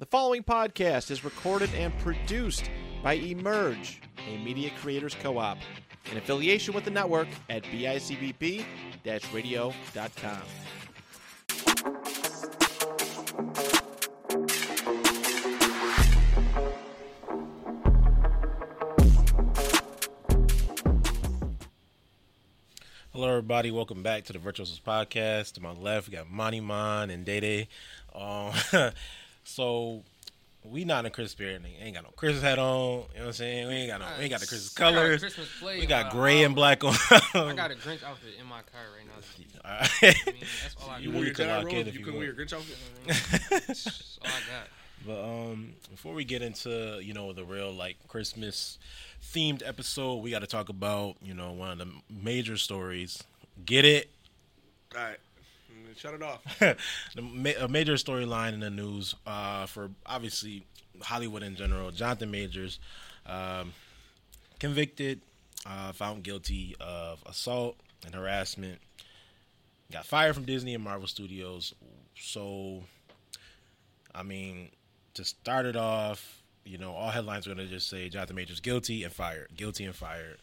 The following podcast is recorded and produced by Emerge, a media creators co op, in affiliation with the network at bicbp radio.com. Hello, everybody. Welcome back to the Virtuosos Podcast. To my left, we got Monty Mon and Day Day. Um, so we not in Christmas spirit. Ain't got no Christmas hat on. You know what I'm saying? We ain't got no. We ain't got the Christmas colors. Christmas play, we got gray and black on. I got a Grinch outfit in my car right now. All I mean, that's all I You got. really could Jedi lock in if you you could wear your. Grinch outfit. That's all I got. But um, before we get into you know the real like Christmas themed episode, we got to talk about you know one of the major stories. Get it? All right, shut it off. a major storyline in the news uh, for obviously Hollywood in general. Jonathan Majors um, convicted, uh, found guilty of assault and harassment. Got fired from Disney and Marvel Studios. So, I mean, to start it off, you know, all headlines are going to just say Jonathan Majors guilty and fired, guilty and fired.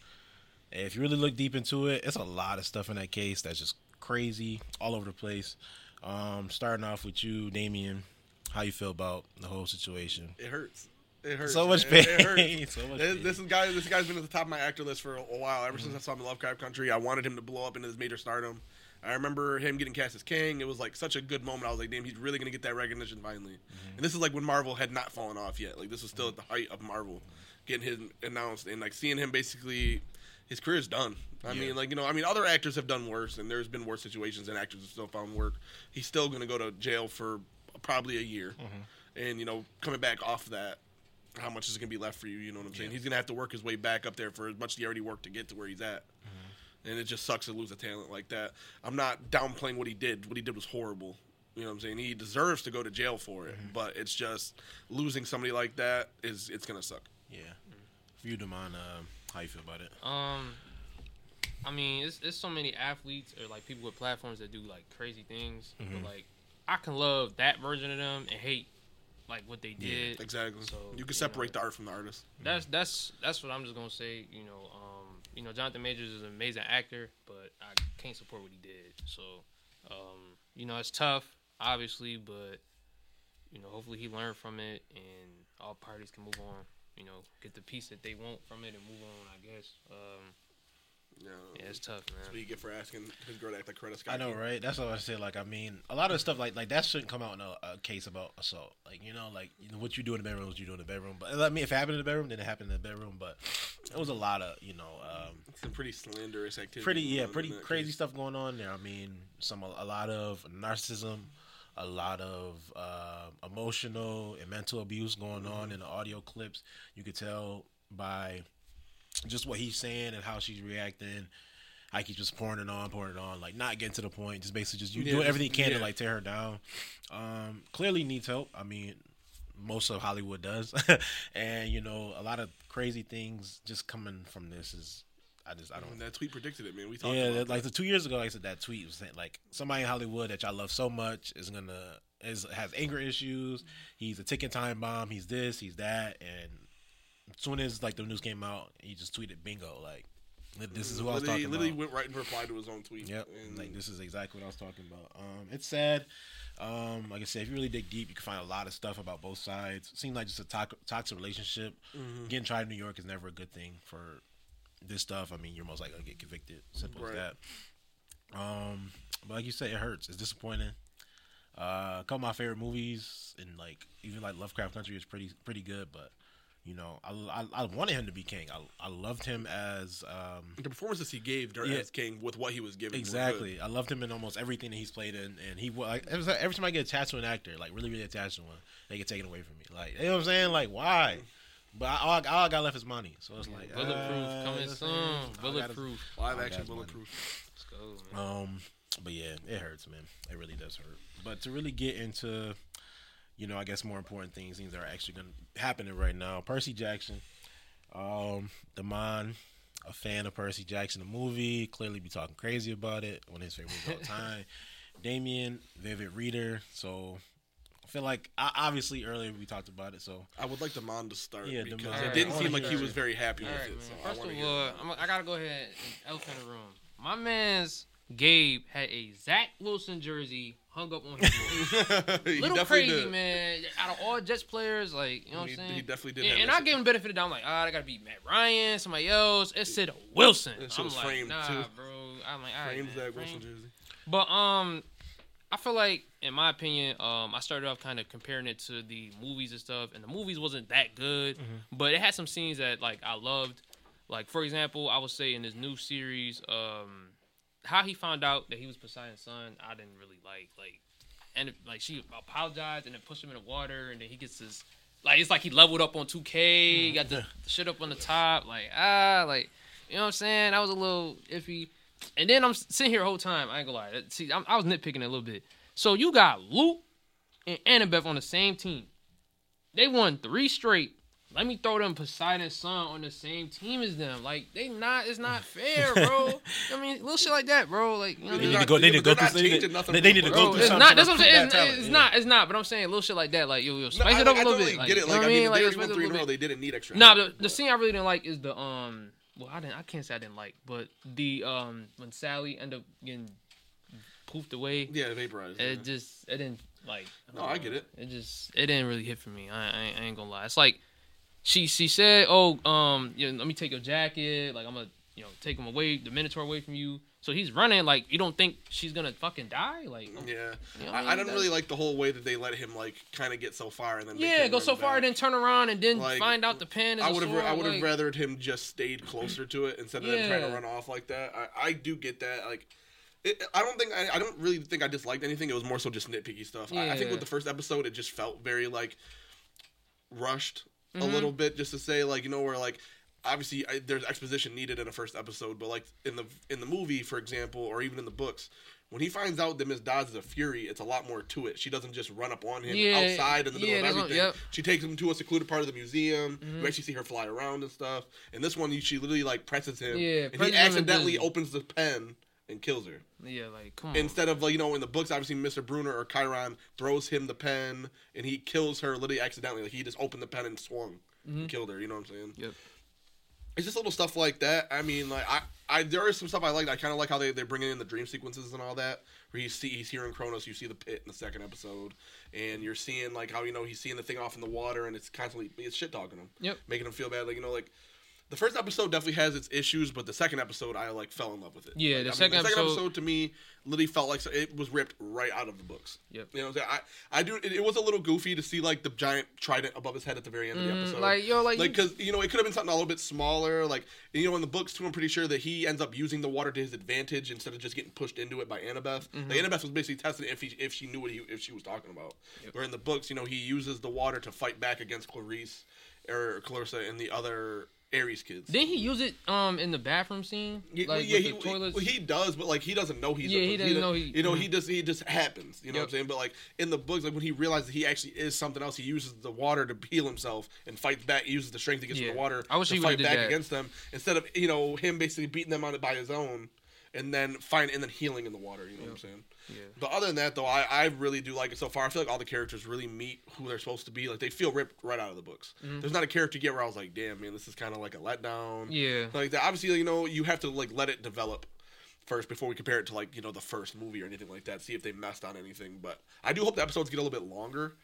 If you really look deep into it, it's a lot of stuff in that case that's just crazy, all over the place. Um, starting off with you, Damien, how you feel about the whole situation? It hurts. It hurts. So much pain. It hurts. So much this, pain. this is guy. This guy's been at the top of my actor list for a while. Ever since mm-hmm. I saw him in Lovecraft Country, I wanted him to blow up into this major stardom. I remember him getting cast as Kang. It was like such a good moment. I was like, damn, he's really gonna get that recognition finally. Mm-hmm. And this is like when Marvel had not fallen off yet. Like this was still at mm-hmm. the height of Marvel, getting his announced and like seeing him basically. His career is done. I Yeah. mean, like you know, I mean, other actors have done worse, and there's been worse situations, and actors have still found work. He's still going to go to jail for probably a year, mm-hmm. and you know, coming back off that, how much is going to be left for you? You know what I'm saying? Yeah. He's going to have to work his way back up there for as much as he already worked to get to where he's at. Mm-hmm. And it just sucks to lose a talent like that. I'm not downplaying what he did. What he did was horrible. You know what I'm saying? He deserves to go to jail for it, mm-hmm. but it's just losing somebody like that is it's going to suck. Yeah. For you, Damon, uh, how you feel about it? Um, I mean, it's, it's so many athletes or like people with platforms that do like crazy things. Mhm. But like, I can love that version of them and hate like what they Yeah, did. Exactly. So, you you can separate know. the art from the artist. That's that's that's what I'm just gonna say. You know, um, you know, Jonathan Majors is an amazing actor, but I can't support what he did. So, um, you know, it's tough, obviously, but you know, hopefully he learned from it, and all parties can move on. You know, get the piece that they want from it and move on. I guess. Um, Yeah. yeah, it's tough, That's what man. you get for asking his girl to act like Coretta Scott. I know, right? That's what I said. Like, I mean, a lot of stuff like like that shouldn't come out in a, a case about assault. Like, you know, like you know, what you do in the bedroom, is you do in the bedroom. But I mean, if it happened in the bedroom, then it happened in the bedroom. But it was a lot of, you know, um, Some pretty slanderous activity. pretty yeah, pretty crazy case. stuff going on there. I mean, some a lot of narcissism, a lot of uh, emotional and mental abuse going on in the audio clips. You could tell by just what he's saying and how she's reacting. I keep just pouring it on, pouring it on, like not getting to the point. Just basically just you Yeah, doing everything you can to like tear her down. Um, clearly needs help. I mean, most of Hollywood does, and you know a lot of crazy things just coming from this is. I just I don't And that tweet predicted it, man. We talked yeah, like that. the two years ago, like I said that tweet was saying like somebody in Hollywood that y'all love so much is gonna is has anger issues. He's a ticking time bomb. He's this. He's that. And as soon as like the news came out, he just tweeted bingo. Like this is who I was talking literally about. Literally went right and replied to his own tweet. Yep, And like this is exactly what I was talking about. Um, it's sad. Um, like I said, if you really dig deep, you can find a lot of stuff about both sides. It seems like just a to- toxic relationship. Mm-hmm. Getting tried in New York is never a good thing for this stuff. I mean, you're most likely gonna get convicted. Simple Right. as that. Um, but like you said, it hurts. It's disappointing. Uh, a couple of my favorite movies and like even like Lovecraft Country is pretty pretty good, but you know, I, I, I wanted him to be Kang. I, I loved him as um, the performances he gave during Yeah. as Kang with what he was given. was good. Exactly. I loved him in almost everything that he's played in, and he like every time- every time I get attached to an actor, like really, really attached to one, they get taken away from me. Like you know what I'm saying? Like why? But I, all, I- all I got left is money, so it's like Bulletproof uh, coming it's- soon. all I Bulletproof. Live action that's money. bulletproof. Let's go, man. Um, but yeah, it hurts, man. It really does hurt. But to really get into, you know, I guess more important things, things that are actually going to happening right now. Percy Jackson, um, Damon, a fan of Percy Jackson, the movie, clearly be talking crazy about it. One of his favorite movies of all time. Damien, vivid reader. So feel like o- obviously earlier we talked about it, so I would like Demond to start Yeah, because Demond. it didn't seem like he was very happy All with right, it. So First want of all, I'm, I gotta go ahead and elephant in the room. My man's Gabe had a Zach Wilson jersey hung up on his wall. Little crazy, did. man. Out of all Jets players, like you know what He- I'm saying. he definitely did And, have and I shit. gave him benefit of the doubt. I'm like, ah, I gotta be Matt Ryan, somebody else. It said Wilson. That shit I'm was like, framed, nah, too. bro. I'm like, all right, Framed man, Zach frame. Wilson jersey. But um, I feel like, in my opinion, um, I started off kind of comparing it to the movies and stuff, and the movies wasn't that good, but it had some scenes that like I loved. Like for example, I would say in this new series, um, how he found out that he was Poseidon's son, I didn't really like. Like, and like she apologized and then pushed him in the water, and then he gets his like it's like he leveled up on 2K, got the shit up on the top, like ah, like you know what I'm saying. That was a little iffy. And then I'm sitting here the whole time. I ain't gonna lie. See, I'm, I was nitpicking a little bit. So you got Luke and Annabeth on the same team. They won three straight. Let me throw them Poseidon's son on the same team as them. Like they not. It's not fair, bro. I mean, little shit like that, bro. Like you know they need to go. They need to go they're through. not They, changing nothing they, they need to go through it's something. not. That's what I'm saying. that It's, it's yeah. not. It's not. But I'm saying little shit like that. Like yo, yo, No, spice I, it up I a little totally bit. Like, get it. you know Like what I mean, Like, they let's already spice won it up a three in a row. They didn't need extra. Nah, the, the scene I really didn't like is the um. Well, I didn't. I can't say I didn't like, but the um when Sally ended up getting poofed away, yeah, vaporized. yeah. it just it didn't like. No, I get it. It just it didn't really hit for me. I, I, ain't- I ain't gonna lie. It's like she she said, "Oh, um, you know, let me take your jacket. Like I'm gonna you know take him away, the Minotaur away from you." So he's running. Like you don't think she's gonna fucking die? Like Yeah, You know I I, didn't really like the whole way that they let him like kind of get so far and then yeah, go so far, and then turn around and then Like, find out the pen is I a would have I would have like- rathered him just stayed closer to it instead of them trying to run off like that. I, I do get that. Like, it, I don't think I, I don't really think I disliked anything. It was more so just nitpicky stuff. I, I think with the first episode, it just felt very like rushed a Mhm. little bit, just to say like you know where like obviously I, there's exposition needed in a first episode, but like in the in the movie, for example, or even in the books. When he finds out that Miss Dodds is a Fury, it's a lot more to it. She doesn't just run up on him Yeah, outside in the middle yeah, of everything. yep. She takes him to a secluded part of the museum. Mhm. You actually see her fly around and stuff. And this one, she literally like presses him. Yeah, and presses he him accidentally just- opens the pen and kills her. Yeah, like come on. Instead of like you know in the books, obviously Mr. Brunner or Chiron throws him the pen and he kills her literally accidentally. Like he just opened the pen and swung Mhm. and killed her. You know what I'm saying? Yep. It's just little stuff like that. I mean, like I, I there is some stuff I like. I kind of like how they they're bringing in the dream sequences and all that. Where he's see he's hearing Kronos. You see the pit in the second episode, and you're seeing like how you know he's seeing the thing off in the water, and it's constantly it's shit talking him. Yep. Making him feel bad. Like you know like. The first episode definitely has its issues, but the second episode I like fell in love with it. Yeah, Like, the I second the second episode- episode to me literally felt like it was ripped right out of the books. Yep. You know, what I'm saying? I I do. It, it was a little goofy to see like the giant trident above his head at the very end of the Mm, episode like yo, like, like you- because know it could have been something a little bit smaller like you know in the books too i'm pretty sure that he ends up using the water to his advantage instead of just getting pushed into it by annabeth like annabeth was basically testing if he if she knew what he if she was talking about Yep. where in the books you know he uses the water to fight back against clarisse or clarissa and the other ares kids didn't he use it um in the bathroom scene? yeah, like yeah, with he, the toilets. he, he does, but like he doesn't know he's. Yeah, a, he doesn't does- know he- You know, mhm. he just he just happens. You know what I'm saying? But like in the books, like when he realizes he actually is something else, he uses the water to heal himself and fights back. He uses the strength he gets Yeah. from the water I wish to he fight back that. against them instead of you know him basically beating them on it by his own, and then find and then healing in the water. You know what I'm saying? Yeah. But other than that, though, I, I really do like it so far. I feel like all the characters really meet who they're supposed to be. Like they feel ripped right out of the books. There's not a character yet where I was like, damn man, this is kind of like a letdown. Yeah. Like that, obviously, you know, you have to like let it develop first before we compare it to like you know the first movie or anything like that. See if they messed on anything. But I do hope the episodes get a little bit longer.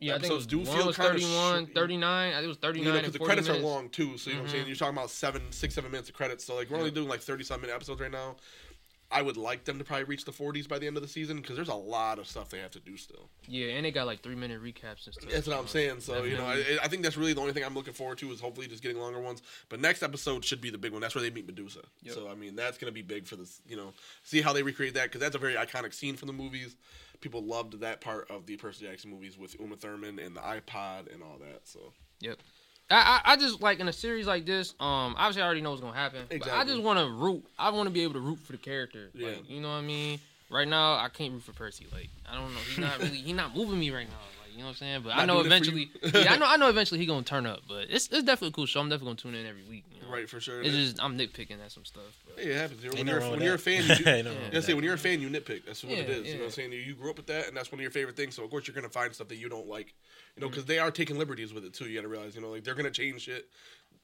Yeah, I think episodes do feel was kinda 31, sh- 39. I think it was 39 You know, because the credits minutes. are long too. So you know what I'm saying. Mhm. You're talking about seven, six, seven minutes of credits. So like we're only doing like 30 some minute episodes right now. I would like them to probably reach the 40s by the end of the season because there's a lot of stuff they have to do still. Yeah, and they got like three minute recaps and stuff. That's what I'm saying. So you know, I, I think that's really the only thing I'm looking forward to is hopefully just getting longer ones. But next episode should be the big one. That's where they meet Medusa. Yep. So I mean, that's gonna be big for this. You know, see how they recreate that because that's a very iconic scene from the movies. People loved that part of the Percy Jackson movies with Uma Thurman and the iPod and all that. So Yep. I, I I just like in a series like this. Um, obviously I already know what's gonna happen. But I just want to root. I want to be able to root for the character. Yeah. Like, you know what I mean? Right now I can't root for Percy. Like I don't know. He's not really. He's not moving me right now. Like Like you know what I'm saying? But Not I know doing it for eventually. you. yeah, I know. I know eventually he gonna turn up. But it's it's definitely a cool show. I'm definitely gonna tune in every week. You know? Right, for sure. It's just I'm nitpicking at some stuff. But. Hey, it happens. When, you're, when you're a fan, you do, Ain't I say when you're a fan, you nitpick. That's what it Yeah, is. You know what. I'm saying? You, you grew up with that, and that's one of your favorite things. So of course you're gonna find stuff that you don't like. You Mm-hmm. know, because they are taking liberties with it too. You gotta realize, you know, like they're gonna change shit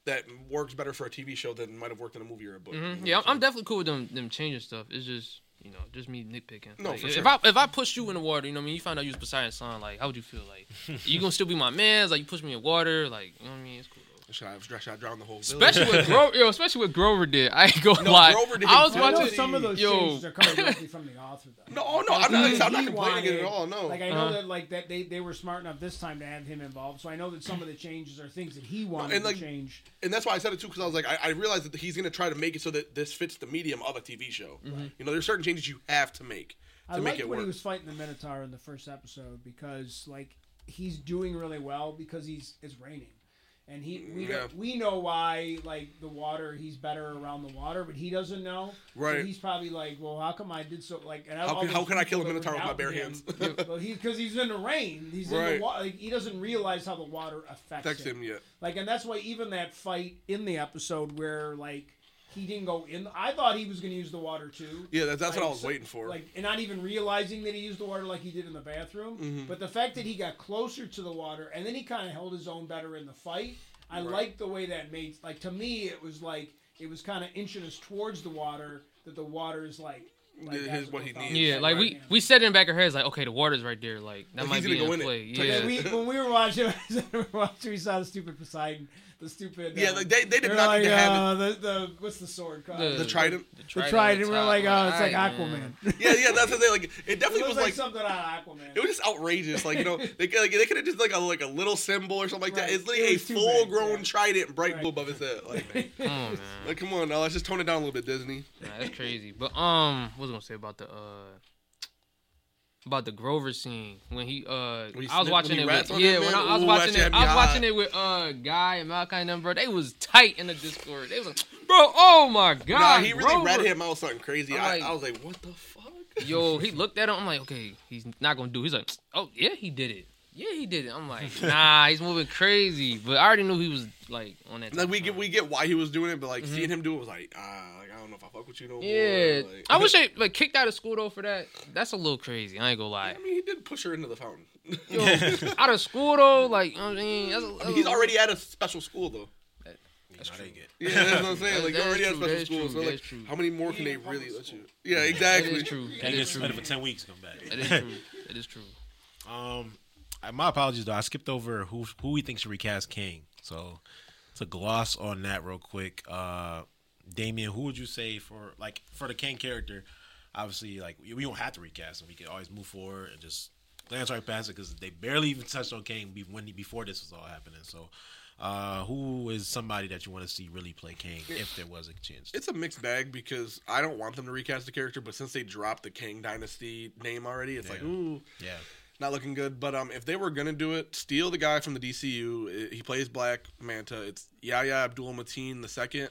that works better for a TV show than might have worked in a movie or a book. you know. Yeah, I'm. I'm definitely cool with them them changing stuff. It's just you know just me nitpicking. No, Like, for if. I if I push you in the water, you know what I mean. You find out you was Poseidon's son. Like, how would you feel? Like, you gonna still be my man? Like, you push me in water? Like, you know what I mean? It's cool. Though. Should I, should I drown the whole village? Especially with Grover, yo, especially what Grover did. I ain't gonna No, lie. Grover did I was good. I know watching. some of those yo. changes are coming directly from the author, though. No, oh, no, I'm not, he- I'm not he complaining it at all. No, Like I know Uh-huh. that like that they, they were smart enough this time to have him involved, so I know that some of the changes are things that he wanted and, like, to change. and that's why I said it too because I was like, I, I realized that he's gonna try to make it so that this fits the medium of a TV show. You know, there's certain changes you have to make to I make liked it when work. he was fighting the Minotaur in the first episode because like he's doing really well because he's it's raining. And he we Yeah. we know why like the water he's better around the water, but he doesn't know. Right. So he's probably like, well, how come I did so like? And How can- how can I kill a Minotaur with my bare hands? well, he because he's in the rain. He's in the water. Like, he doesn't realize how the water affects Text him. him yet? Like, and that's why even that fight in the episode where like he didn't go in. I thought he was going to use the water too. Yeah, that's, that's what I was so- waiting for. Like, and not even realizing that he used the water like he did in the bathroom. Mhm. But the fact that he got closer to the water and then he kind of held his own better in the fight. I Right. like the way that made. Like to me, it was like it was kind of inching us towards the water. That the water is like. like His- what he needs. Yeah, like on we him. we said in the back of our heads, like, okay, the water's right there. Like that Like, might be gonna go in in it. play. Type Yeah. we, when we were watching, we were watching, we saw the stupid Poseidon, the stupid. Yeah, uh, like, they- they did were not need like, to have it. uh, The, the what's the sword called? The- the Trident. The Trident. We're like, oh, it's like Aquaman. Yeah, yeah, that's the thing. Like, it It definitely looks was like, like something out of Aquaman. It was just outrageous. Like you know, they could- like they could have just like a like a little symbol or something like that. It's literally It a full big, grown yeah. trident bright Right. blue above his head. Like, Come on, man. like come on, now let's just tone it down a little bit, Disney. Nah, that's crazy. But um, what was I gonna say about the uh about the Grover scene when he uh When he I was watching it with yeah when? I, I was Ooh, watching it I was watching it with uh Guy and Malachi and them bro they was tight in the Discord they was like bro oh my god nah, he really Grover. ratted him out something crazy. I'm like- I was like, what the fuck? Yo, he looked at him. I'm like, okay, he's not gonna do. He's like, oh yeah, he did it. Yeah, he did it. I'm like, nah, he's moving crazy. But I already knew he was like on that. Like we get we get why he was doing it, but like seeing him do it was like, ah, I don't know if I fuck with you no. Yeah, more. Like, I wish they like kicked out of school though for that. That's a little crazy. I ain't gonna lie. I mean, he did push her into the fountain. Yo, out of school though, like you know what I mean, that's a, that's I mean, he's already at a special school though. That's How true. they get. Yeah, that's what I'm saying. That- Like you're already is at a true, special that is school, true, so like, true. how many more can Yeah, they public really let you? Yeah, exactly. is true. He That true. suspended for ten weeks. Come back. That is true. That is true. Um, my apologies though. I skipped over who who we think should recast Kang. So to gloss on that real quick. Uh, Damien, who would you say for like for the Kang character? Obviously, like we don't have to recast him. We can always move forward and just glance right past it because they barely even touched on Kang when before this was all happening. So. Uh, who is somebody that you want to see really play Kang if there was a chance? It's a mixed bag because I don't want them to recast the character, but since they dropped the Kang Dynasty name already, it's like ooh, yeah, not looking good. But um, if they were gonna do it, steal the guy from the DCU. He plays Black Manta. It's Yahya Abdul Mateen the second.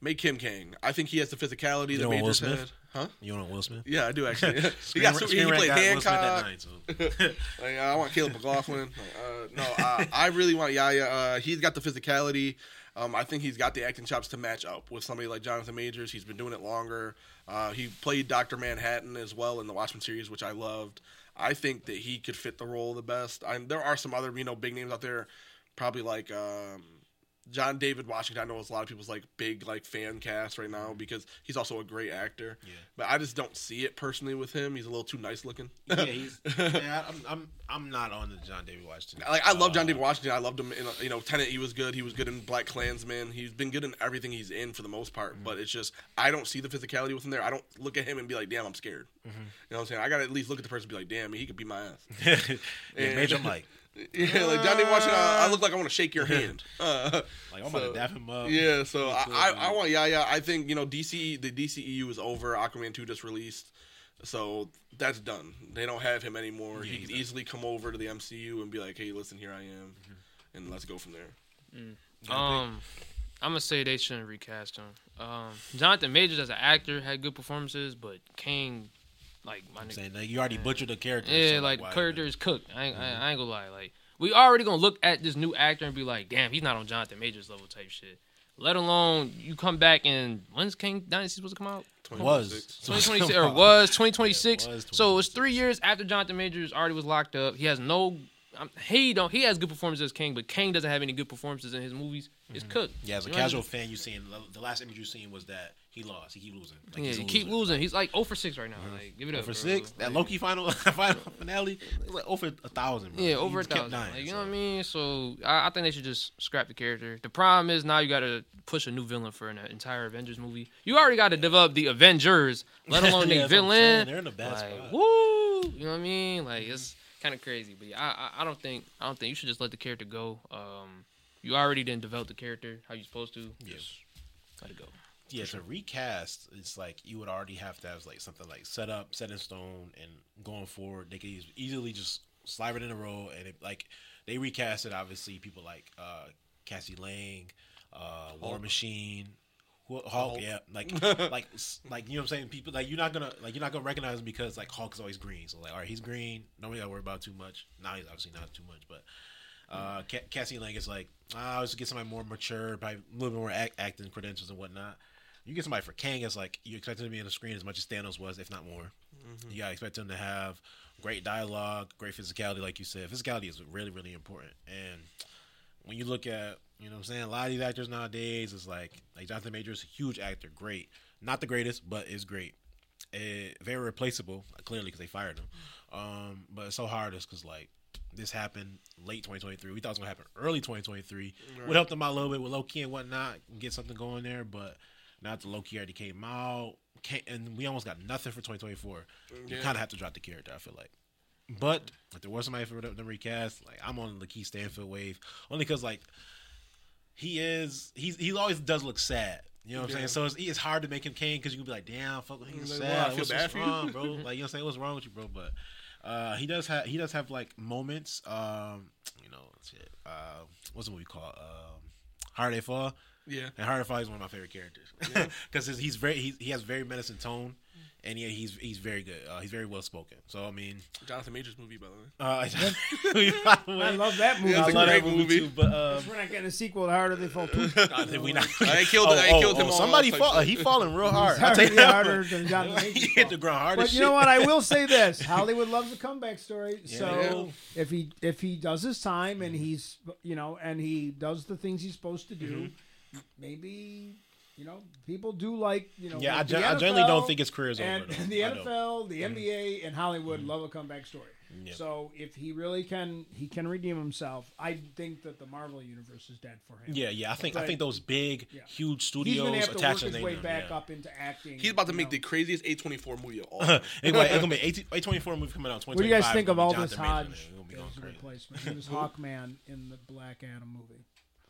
Make him Kang. I think he has the physicality You that want Will Majors Smith? had. Huh? you want Will Smith? Yeah, I do actually. he got he played got Will Smith at Hancock. nine, so. Like, I want Caleb McLaughlin. Like, uh, no, uh, I really want Yahya. Uh, he's got the physicality. Um, I think he's got the acting chops to match up with somebody like Jonathan Majors. He's been doing it longer. Uh, he played Doctor Manhattan as well in the Watchmen series, which I loved. I think that he could fit the role the best. I, there are some other you know big names out there, probably like um, John David Washington. I know it's a lot of people's like big like fan cast right now because he's also a great actor. Yeah. But I just don't see it personally with him. He's a little too nice looking. yeah, he's. Yeah, I'm, I'm. I'm not on the John David Washington. Like I love John Uh, David Washington. I loved him in you know Tenet. He was good. He was good in Black Klansman. He's been good in everything he's in for the most part. But it's just I don't see the physicality with him there. I don't look at him and be like, damn, I'm scared. You know what I'm saying? I got to at least look at the person and be like, damn, he could be my ass. yeah, Major Mike. Yeah, like John David Washington. I, I look like I want to shake your hand. Uh, Like I'm about So, to dap him up. yeah, so I, cool, I. I want yeah yeah. I think you know DC the DCEU is over. Aquaman two just released, so that's done. They don't have him anymore. Yeah, he could exactly. easily come over to the MCU and be like, hey, listen, here I am, and let's go from there. Um, I'm gonna say they shouldn't recast him. Um, Jonathan Majors as an actor had good performances, but Kang, Like my I'm nigga. saying like, you already butchered the character. Yeah, so, like why- the character is cooked. I ain't, I, I ain't gonna lie. Like we already gonna look at this new actor and be like, damn, he's not on Jonathan Majors level type shit. Let alone you come back and when's Kang Dynasty supposed to come out? was 2026 or was 2026. Yeah, it was so it's three years after Jonathan Majors already was locked up. He has no. Um, he don't. He has good performances as Kang, but Kang doesn't have any good performances in his movies. It's cooked. Mm-hmm. Yeah, as a You know what I casual mean? fan, you seen the last image you seen was that he lost. He keep losing. Like, Yeah, he keep losing. He's like 0 for 6 right now. Like, give it up. for bro. six, that Like, Loki final final finale, was like over a thousand. Bro. Yeah, over a thousand. dying, like, you so. know what I mean? So I, I think they should just scrap the character. The problem is now you got to push a new villain for an entire Avengers movie. You already got to develop the Avengers, let alone Yeah, the villain. They're in the bad like, spot. woo! You know what I mean? Like it's kind of crazy. But yeah, I, I I don't think I don't think you should just let the character go. Um, you already didn't develop the character how you supposed to. Yes. Just let it go. Yeah, to recast, it's like you would already have to have like something like set up, set in stone, and going forward, they could easily just slide it in a row. And it, like they recast it, obviously people like uh, Cassie Lang, uh, War Machine, Hulk, Hulk, yeah, like like like you know what I'm saying. People like you're not gonna like you're not gonna recognize him because like Hulk is always green. So like, all right, he's green. Nobody got to worry about too much. Now he's obviously not too much, but. Uh, Cassie Lang is like, ah, let's get somebody more mature, probably a little bit more act- acting credentials and whatnot. You get somebody for Kang, it's like you expect him to be on the screen as much as Thanos was, if not more. You gotta expect him to have great dialogue, great physicality, like you said. Physicality is really, really important. And when you look at, you know what I'm saying, a lot of these actors nowadays is like, like Jonathan Majors, huge actor, great. Not the greatest, but is great. Eh, very replaceable, clearly, because they fired him. Um, but it's so hard is because, like, this happened late 2023. We thought it was going to happen early 2023. Would help them out a little bit with Loki and whatnot, and get something going there. But now the Loki already came out, and we almost got nothing for 2024. You kind of have to drop the character, I feel like. But if there was somebody for them to recast, like I'm on the Key Stanfield wave, only because like he is he's he always does look sad. You know what I'm saying? So it's, it's hard to make him Kang because you can be like, damn, fuck, he's Like, sad. I feel what's, bad what's for you. wrong, bro? Like you know what I'm saying? What's wrong with you, bro? But uh, he does have he does have like moments. Um, you know, shit. Uh, what's the movie called? Um, Harder They Fall. Yeah. And Harder They Fall is one of my favorite characters because he's very he's, he has very medicine tone, and yeah, he's he's very good. Uh, he's very well spoken. So I mean, Jonathan Majors movie, by the way. uh, I love that movie. Yeah, I it's love that movie, movie. too. But uh, We're not getting a sequel to Harder They Fall too. I think we not. I killed- I killed him all Somebody type fall. shit. He falling real hard. I Harder, tell that. harder than Jonathan he Majors. hit the ground hard But as you know what? I will say this: Hollywood loves a comeback story. So Yeah. if he if he does his time and he's you know and he does the things he's supposed to do, maybe you know people do like you know. Yeah, I, like the gen- I generally don't think his career is over. though. the I don't. Mm-hmm. NFL, the NBA, and Hollywood love a comeback story. Yeah. So if he really can, he can redeem himself. I think that the Marvel universe is dead for him. Yeah, yeah. I think I think those big, Yeah. huge He's studios going to have to work his way back yeah. up into acting. He's about to make know. the craziest A24 movie of all time. It's gonna, be A twenty four movie coming out. What do you guys think of gonna be Aldis Jonathan Hodge man. It's gonna be going as a replacement? He was Hawkman in the Black Adam movie.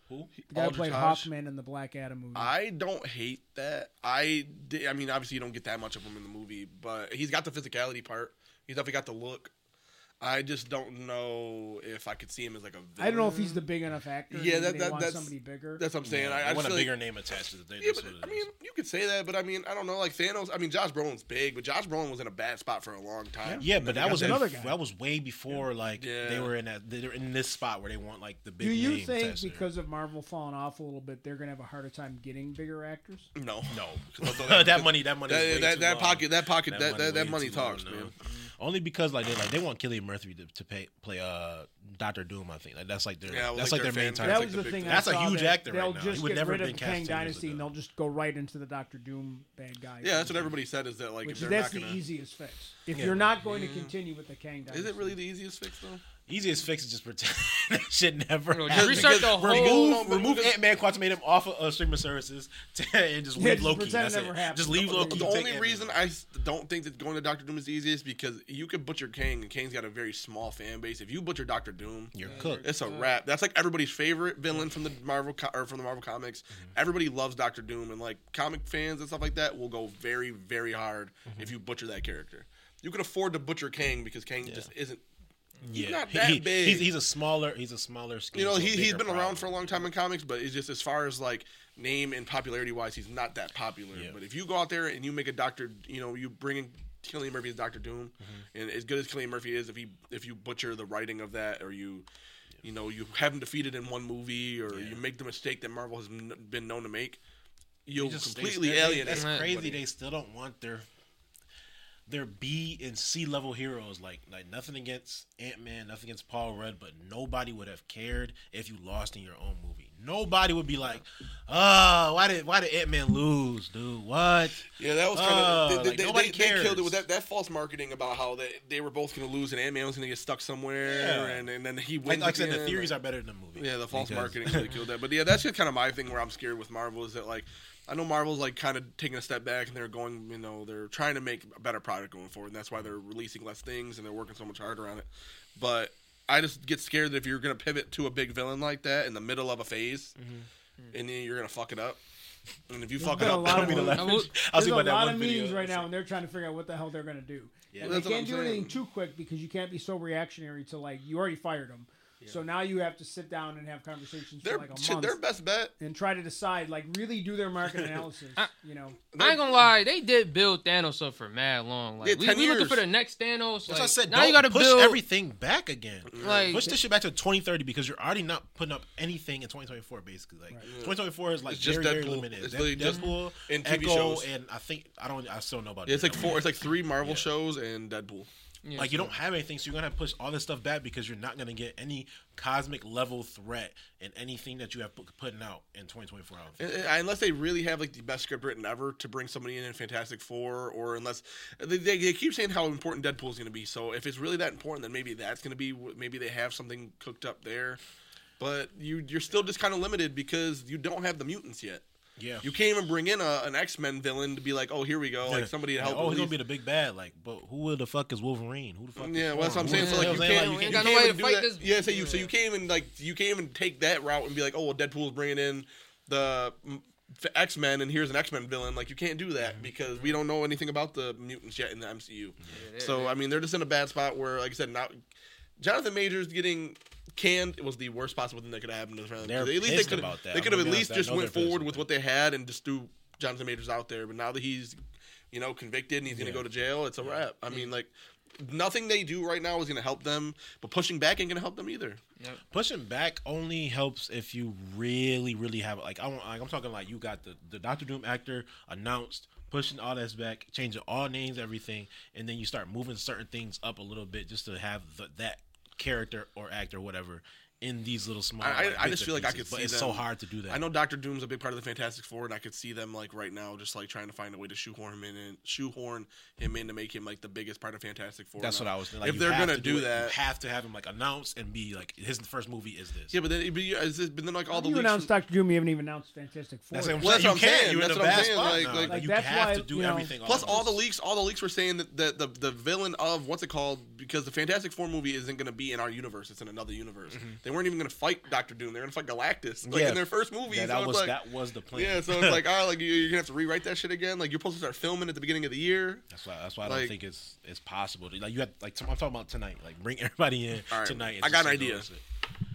Who? The guy who played Hodge? Hawkman in the Black Adam movie. I don't hate that. I di- I mean, obviously you don't get that much of him in the movie, but he's got the physicality part. He's definitely got the look. I just don't know if I could see him as like a. Villain. I don't know if he's the big enough actor. Yeah, Maybe that- they that- want that's- somebody bigger. That's what I'm saying. Yeah, I, I I want just a feel bigger like, name attached to the thing. Yeah, That's but what it I mean, you could say that, but I mean, I don't know. Like Thanos, I mean, Josh Brolin's big, but Josh Brolin was in a bad spot for a long time. Yeah, And but that was got another bef- guy. that was way before like Yeah. they were in that they're in this spot where they want like the big. do you name think attached to because of Marvel falling off a little bit, they're going to have a harder time getting bigger actors? no, no that money that money is way That, that, too that long. pocket, that pocket, that money that, that money talks, man. Only because like they like they want Cillian Murphy to, to pay, play uh Doctor Doom. I think like, that's like their Yeah, well, that's like like, their their main fan- target. that was the the thing. thing. That's a huge that actor They'll now. just He would get never rid have of the Kang Dynasty and they'll just go right into the Doctor Doom bad guy. Yeah, that's what everybody said is that like Which if that's not the gonna, easiest fix. If Yeah. you're not going to continue with the Kang Dynasty, Is it really the easiest fix though? Easiest fix is just pretend that shit never. No, just happened. restart the Remove, whole- No, but remove because- Ant Man Quantumanium off of uh, streaming services to, and just Yeah, leave just Loki. pretend it That's it. happened. Just leave The Loki. The take only Ant-Man. reason I don't think that going to Doctor Doom is the easiest because you could butcher Kang, and Kang's got a very small fan base. If you butcher Doctor Doom, you're cooked. it's a wrap. That's like everybody's favorite villain from the Marvel co- or from the Marvel comics. Mm-hmm. Everybody loves Doctor Doom, and like comic fans and stuff like that will go very, very hard Mm-hmm. if you butcher that character. You can afford to butcher Kang because Kang just isn't. Yeah, not that he- big. He's, he's a smaller. He's a smaller. You know, he, he's been around for a long time in comics, but it's just as far as like name and popularity wise, he's not that popular. Yeah. But if you go out there and you make a Doctor, you know, you bring in Cillian Murphy as Doctor Doom, mm-hmm. and as good as Cillian Murphy is, if he if you butcher the writing of that or you. You know, you have him defeated in one movie, or Yeah. you make the mistake that Marvel has n- been known to make. You'll They just- they completely alienate. That's crazy. They still don't want their their B and C level heroes. Like like nothing against Ant Man, nothing against Paul Rudd, but nobody would have cared if you lost in your own movie. Nobody would be like, "Oh, why did why did Ant Man lose, dude? What?" Yeah, that was kind Uh, of they, like, they, nobody they, they killed it cares. with that, that false marketing about how they, they were both going to lose and Ant Man was going to get stuck somewhere, Yeah. and, and then he Like, wins. like I said, the theories are better than the movie. Yeah, the false Because- marketing really killed that. But yeah, that's just kind of my thing where I'm scared with Marvel is that like I know Marvel's like kind of taking a step back and they're going, you know, they're trying to make a better product going forward, and that's why they're releasing less things and they're working so much harder on it. But I just get scared that if you're going to pivot to a big villain like that in the middle of a phase, mm-hmm. Mm-hmm. and then you're going to fuck it up. And if you There's fuck been it a up, lot that'll of be the them. I will- I There's thinking a that lot one of video. meetings right now, and they're trying to figure out what the hell they're going to do. Yeah, they can't I'm do anything too quick because you can't be so reactionary to like you already fired them. So now you have to sit down and have conversations Their, for like a month their best bet. and try to decide, like really do their market analysis. I- you know, I ain't gonna lie, they did build Thanos up for mad long. Like Yeah, we, 10 we looking for the next Thanos. Like, I said. Now Don't you gotta push build everything back again. Like- push this shit back to 2030 because you're already not putting up anything in 2024. Basically, like 2024 is like It's just very, very Deadpool. limited. It's Dead- literally just- Deadpool, and TV Echo, shows. and I think I don't. I still don't know about. Yeah, it's like Daredevil. four. It's like three Marvel Yeah. shows and Deadpool. Yeah, Like you so- don't have anything, so you're gonna have to push all this stuff back because you're not gonna get any cosmic level threat in anything that you have put, putting out in 2024. I don't think. Uh, Unless they really have like the best script written ever to bring somebody in in Fantastic Four, or unless they, they, they keep saying how important Deadpool is going to be. So if it's really that important, then maybe that's going to be. Maybe they have something cooked up there. But you you're still just kind of limited because you don't have the mutants yet. Yeah, You can't even bring in a, an X Men villain to be like, oh, here we go, like somebody to Yeah, help. Oh, he's gonna be the big bad. Like, but who the fuck is Wolverine? Who the fuck? Yeah, well, that's what I'm saying. So like, you can't, is you can't got no way even do fight that. this- Yeah, so you so you can't even like you can't even take that route and be like, oh, well, Deadpool's bringing in the X Men, and here's an X Men villain. Like you can't do that mm-hmm. because we don't know anything about the mutants yet in the MCU. they- So I mean, they're just in a bad spot where, like I said, now Jonathan Majors getting canned was the worst possible thing that could have happened to the franchise. They're At least they pissed could about that. they oh I'm could have gonna at be least honest, just know went they're pissed forward with what they had and just threw Jonathan Majors out there. But now that he's you know convicted and he's going to Yeah. go to jail, it's a wrap. I mean, like nothing they do right now is going to help them, but pushing back ain't going to help them either. Yep. Pushing back only helps if you really, really have like I want, like I'm talking like you got the the Doctor Doom actor announced, pushing all this back, changing all names, everything, and then you start moving certain things up a little bit just to have the, that character or actor, whatever, in these little small. I- I- like, I bits just feel like I pieces. could but see it's them- so hard to do that. I know Doctor Doom's a big part of the Fantastic Four, and I could see them like right now just like trying to find a way to shoehorn him in and shoehorn him in to make him like the biggest part of Fantastic Four. That's now. what I was. Like, if they're gonna to do it, that, you have to have him like announce and be like his first movie is this. yeah, but then but, you, is this, but then like all the you leaks announced from- Doctor Doom, you haven't even announced Fantastic Four. That's yet. what I'm Well, that's saying. what You I'm can't. saying. You're That's a what I'm bad saying. spot Like- like- Like, Like, you have why, to do everything. Plus, all the leaks, all the leaks were saying that the, the, the villain of what's it called? Because the Fantastic Four movie isn't going to be in our universe; it's in another universe. Mm-hmm. They weren't even going to fight Doctor Doom; they're going to fight Galactus, like Yeah. in their first movie. Yeah, that it's was like, that was the plan. yeah, so it's like, oh, like you, you're gonna have to rewrite that shit again. Like you're supposed to start filming at the beginning of the year. That's why. That's why I don't think it's it's possible. To, like you had like I'm talking about tonight. Like bring everybody in All right, tonight. I got an idea.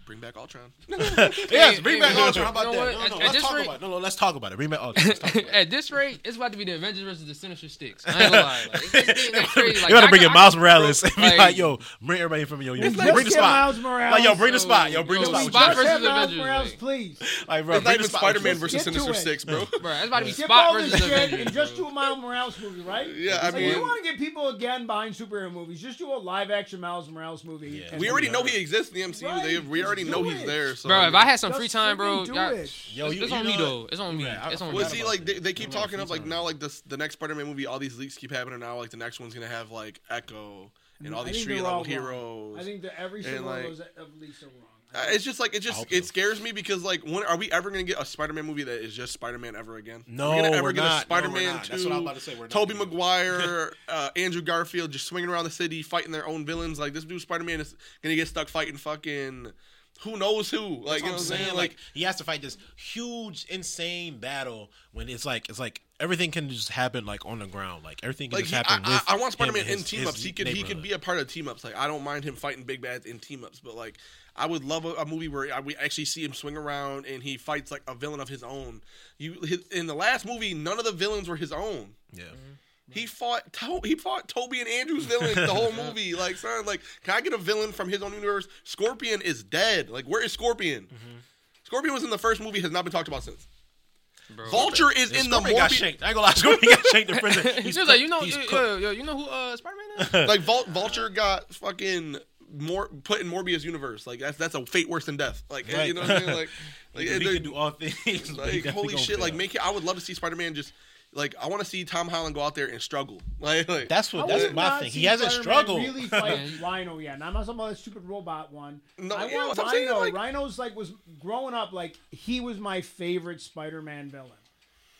This shit. Bring back Ultron. yes, bring hey, back you Ultron. How about You know that? what? No, no, at let's this talk rate- about. it. No, no, let's talk about it. Bring back Ultron. Let's talk about it. At this rate, it's about to be the Avengers versus the Sinister Six. I ain't gonna lie. Like, it's, it's getting that crazy. Like, you gotta I bring could- in Miles Morales and be like- like, "Yo, bring everybody from yo, yo Let's bring the get spot." Miles Morales. Like, yo, bring the Yo, spot. Yo, bring the spot. Spot What you Just got? versus Miles Avengers, Morales, please. Like, bro, It's not bring the even. Spider Man versus Sinister it. Six, bro. Bro, it's about to be Skip Spot all versus Avengers. and just do a Miles Morales movie, right? Yeah, I Like, mean, you want to get people again behind superhero movies? Just do a live action Miles Morales movie. We already know he exists in the MCU. We just already know he's there. So Bro, if I had some free time, bro, freaking do y'all- it. Yo, it's, you- it's you on me what? though. It's on me. Yeah, I- It's on Well, me. see, like they, they keep talking of like now, like this the next Spider-Man movie. All these leaks keep happening now. Like the next one's gonna have like Echo and all I these think street they're level all wrong. heroes. I think that every single like- one of those of leaks are wrong. Uh, it's just like it I just hope it so. scares me because like when are we ever gonna get a Spider-Man movie that is just Spider-Man ever again? No, are we gonna ever we're get not. No, we're Spider-Man not. That's what I'm about to say. We're not Tobey gonna- Maguire, uh, Andrew Garfield just swinging around the city fighting their own villains. Like this dude Spider-Man is gonna get stuck fighting fucking who knows who. Like That's you know what I'm saying? saying. Like Like he has to fight this huge, insane battle when it's like it's like everything can just happen like on the ground. Like everything can Like just he, I, happen. I, with I want Spider-Man in team ups. He could he could be a part of team ups. Like I don't mind him fighting big bads in team ups, but like I would love a, a movie where I, we actually see him swing around and he fights like a villain of his own. You his, in the last movie, none of the villains were his own. Yeah. Mm-hmm. He fought to- he fought Tobey and Andrew's villain the whole movie. Like, son, like, can I get a villain from his own universe? Scorpion is dead. Like, where is Scorpion? Mm-hmm. Scorpion was in the first movie, has not been talked about since. Bro. Vulture is in the Scorpion got Morbius. shanked. I ain't gonna lie, Scorpion got shanked in prison. He was like, you know, he's yo, yo, yo, you know who uh, Spider Man is? Like, Vul- Vulture got fucking more put in Morbius universe. Like, that's that's a fate worse than death. Like, Right. you know what I mean? Like, like, he can do all things. like holy gonna shit! Like, make it. I would love to see Spider Man just. Like I want to see Tom Holland go out there and struggle. Like, like That's what. That's my thing. He hasn't Spider-Man struggled. Really fight Rhino yet. And I'm not talking about that stupid robot one. No, I yeah, want that's saying, Rhino. like- Rhino's like was growing up like he was my favorite Spider-Man villain.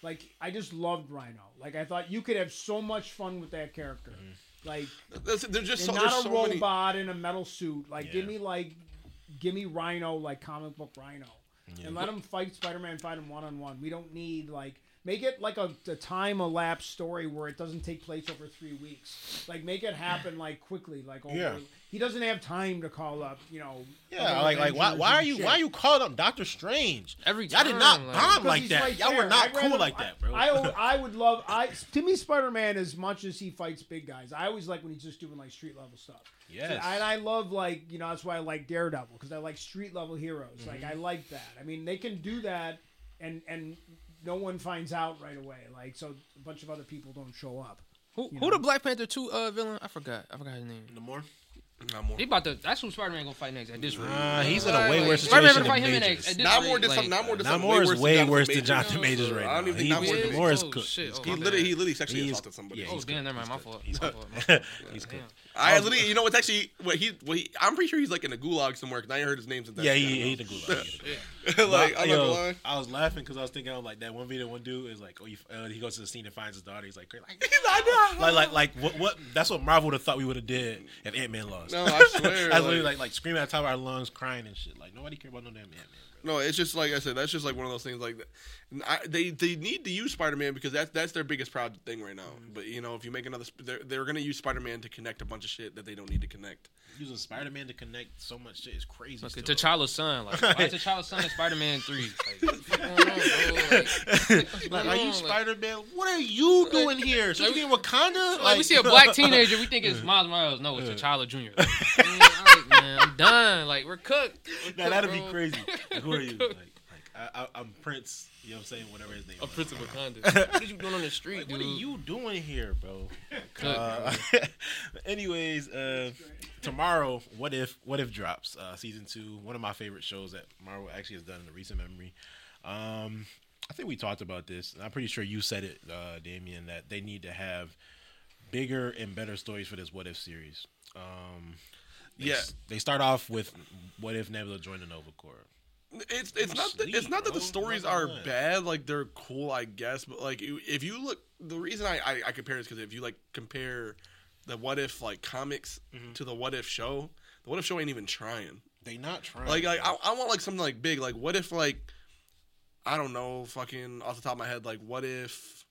Like I just loved Rhino. Like I thought you could have so much fun with that character. Mm-hmm. Like they're just so, not a so many. robot in a metal suit. Like give me like give me Rhino like comic book Rhino. And let him fight Spider-Man, fight him one on one. We don't need like make it like a, a time elapsed story where it doesn't take place over three weeks. Like make it happen like quickly. Like over, Yeah. he doesn't have time to call up. You know. Yeah, like like why why are you shit. why are you calling up Doctor Strange? Every Y'all did not like- bomb like that. right Y'all there. were not I'd cool rather- like that, bro. I, I I would love I to me Spider Man as much as he fights big guys. I always like when he's just doing like street level stuff. Yes. And I love like you know that's why I like Daredevil because I like street level heroes. Like Mm-hmm. I like that. I mean they can do that and and no one finds out right away. Like so a bunch of other people don't show up. Who, who know. the Black Panther two uh villain? I forgot. I forgot his name. no more. Namor. He about to. That's who Spider Man gonna fight next at this rate. Uh, he's in a way Like, worse Spider-Man situation gonna than fight him Majors. next. At this Not rate, more. Did like, some. Namor. Did Not some more is worse way Jonathan worse than Majors. Jonathan No, Majors no, right I now. don't even think He's not more more, than more is Oh, cooked. shit. Oh, He my cooked. literally, bad. he literally sexually He's- assaulted somebody. yeah, Oh he's damn, cooked. never mind. My He's fault. cooked. My He's fault. My cooked. fault. He's cooked. I literally, you know, it's actually what he. What he I'm pretty sure he's like in a gulag somewhere because I ain't heard his name since. Yeah, he, he the gulag. yeah. like But, I'm yo, not gonna. I was laughing because I was thinking of like that one video. One dude is like, oh, he, uh, he goes to the scene and finds his daughter. He's like, like, like, like, like, what, what? That's what Marvel would have thought we would have did if Ant Man lost. No, I swear, That's literally like- like, like screaming at the top of our lungs, crying and shit. Like nobody care about no damn Ant Man. No, it's just like I said. That's just like one of those things. Like, I, they they need to use Spider Man because that's that's their biggest proud thing right now. Mm-hmm. But you know, if you make another, they're they're gonna use Spider Man to connect a bunch of shit that they don't need to connect. Using Spider Man to connect so much shit is crazy. Look, still. T'Challa's son. Like, why T'Challa's son in Spider Man three? Like, what's on. Like, Like, are you Spider Man? What are you doing here? So you in Wakanda? Like, we see a black teenager, we think it's Miles Morales. No, it's T'Challa Jr. Man, I'm like, man, I'm done. Like, we're cooked. We're Nah, that'd cooked, be crazy. Like, who are you? Like, like I, I, I'm Prince. You know what I'm saying? Whatever his name. A. Prince of Wakanda. What are you doing on the street, Like, dude? what are you doing here, bro? Cooked, Uh, anyways, uh, tomorrow, what if what if drops uh, season two? One of my favorite shows that Marvel actually has done in the recent memory. Um, I think we talked about this. and I'm pretty sure you said it, uh, Damien, that they need to have bigger and better stories for this What If series. Um, they Yeah. they start off with What if Nebula joined the Nova Corps. It's it's not that, it's not that the stories are bad. Like they're cool, I guess. But like if you look, the reason I I, I compare is because if you like compare the What If like comics Mm-hmm. to the What If show, the What If show ain't even trying. They not trying. Like like I, I want like something like big. Like what if like I don't know, fucking off the top of my head, like what if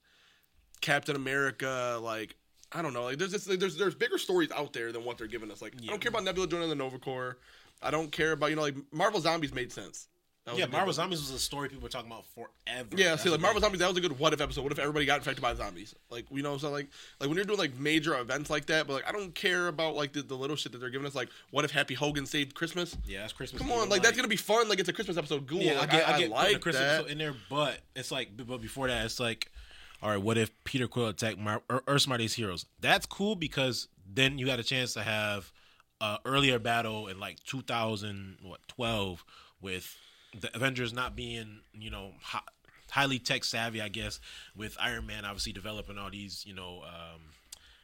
Captain America like. I don't know. Like, there's just, like, there's there's bigger stories out there than what they're giving us. Like, I don't care about Nebula joining the Nova Corps. I don't care about you know like Marvel Zombies made sense. Yeah, a good Marvel. Zombies was a story people were talking about forever. Yeah, see, like Marvel. Zombies, that was a good what if episode. What if everybody got infected by zombies? Like, you know, so like, like when you're doing like major events like that, but like I don't care about like the, the little shit that they're giving us. Like, what if Happy Hogan saved Christmas? Yeah, that's Christmas. Come on, like that's gonna be fun. Like it's a Christmas episode. Cool. Yeah, like, I get, I, I get I the like Christmas that. episode in there, but it's like, but before that, it's like, all right, what if Peter Quill attacked Mar- Earth Earth Smartest heroes? That's cool because then you got a chance to have a earlier battle in like 2012 with the Avengers not being, you know, hi- highly tech savvy, I guess, with Iron Man obviously developing all these, you know, um,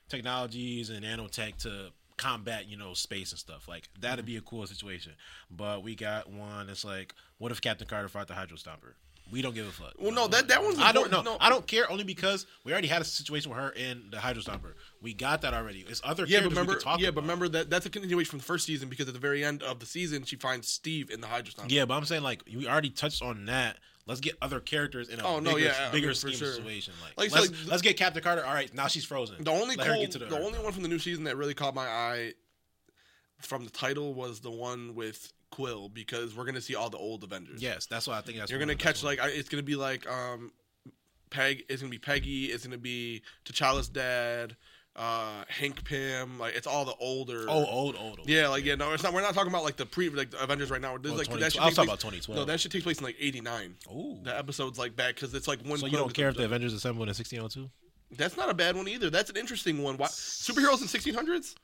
technologies and nanotech to combat, you know, space and stuff. Like that'd be a cool situation. But we got one that's like, what if Captain Carter fought the Hydra Stomper? We don't give a fuck. Well, no, that that one's. I don't know. important. I don't care only because we already had a situation with her in the Hydra Stomper. We got that already. It's other Yeah, characters remember, yeah, about. but remember that that's a continuation from the first season because at the very end of the season, she finds Steve in the Hydra Stomper. Yeah, but I'm saying like we already touched on that. Let's get other characters in a Oh, no, bigger, yeah, I bigger mean, scheme sure. situation. Like, Like, so, let's, like, the- let's get Captain Carter. All right, now she's frozen. The only cool, the, the only one from the new season that really caught my eye from the title was the one with Quill because we're gonna see all the old Avengers. Yes, that's why I think that's you're gonna catch like I- it's gonna be like um Peg. It's gonna be Peggy. It's gonna be T'Challa's dad. Uh, Hank Pym. Like it's all the older. Oh, old, old. old. Yeah, like yeah, no, it's not. We're not talking about like the pre like the Avengers right now. This Oh, like 2012. that should I was talking place- about 2012. No, that should take place in like '89. Oh, The episode's like back because it's like one. So you don't care if the Avengers assembled in 1602? That's not a bad one either. That's an interesting one. Why superheroes in 1600s?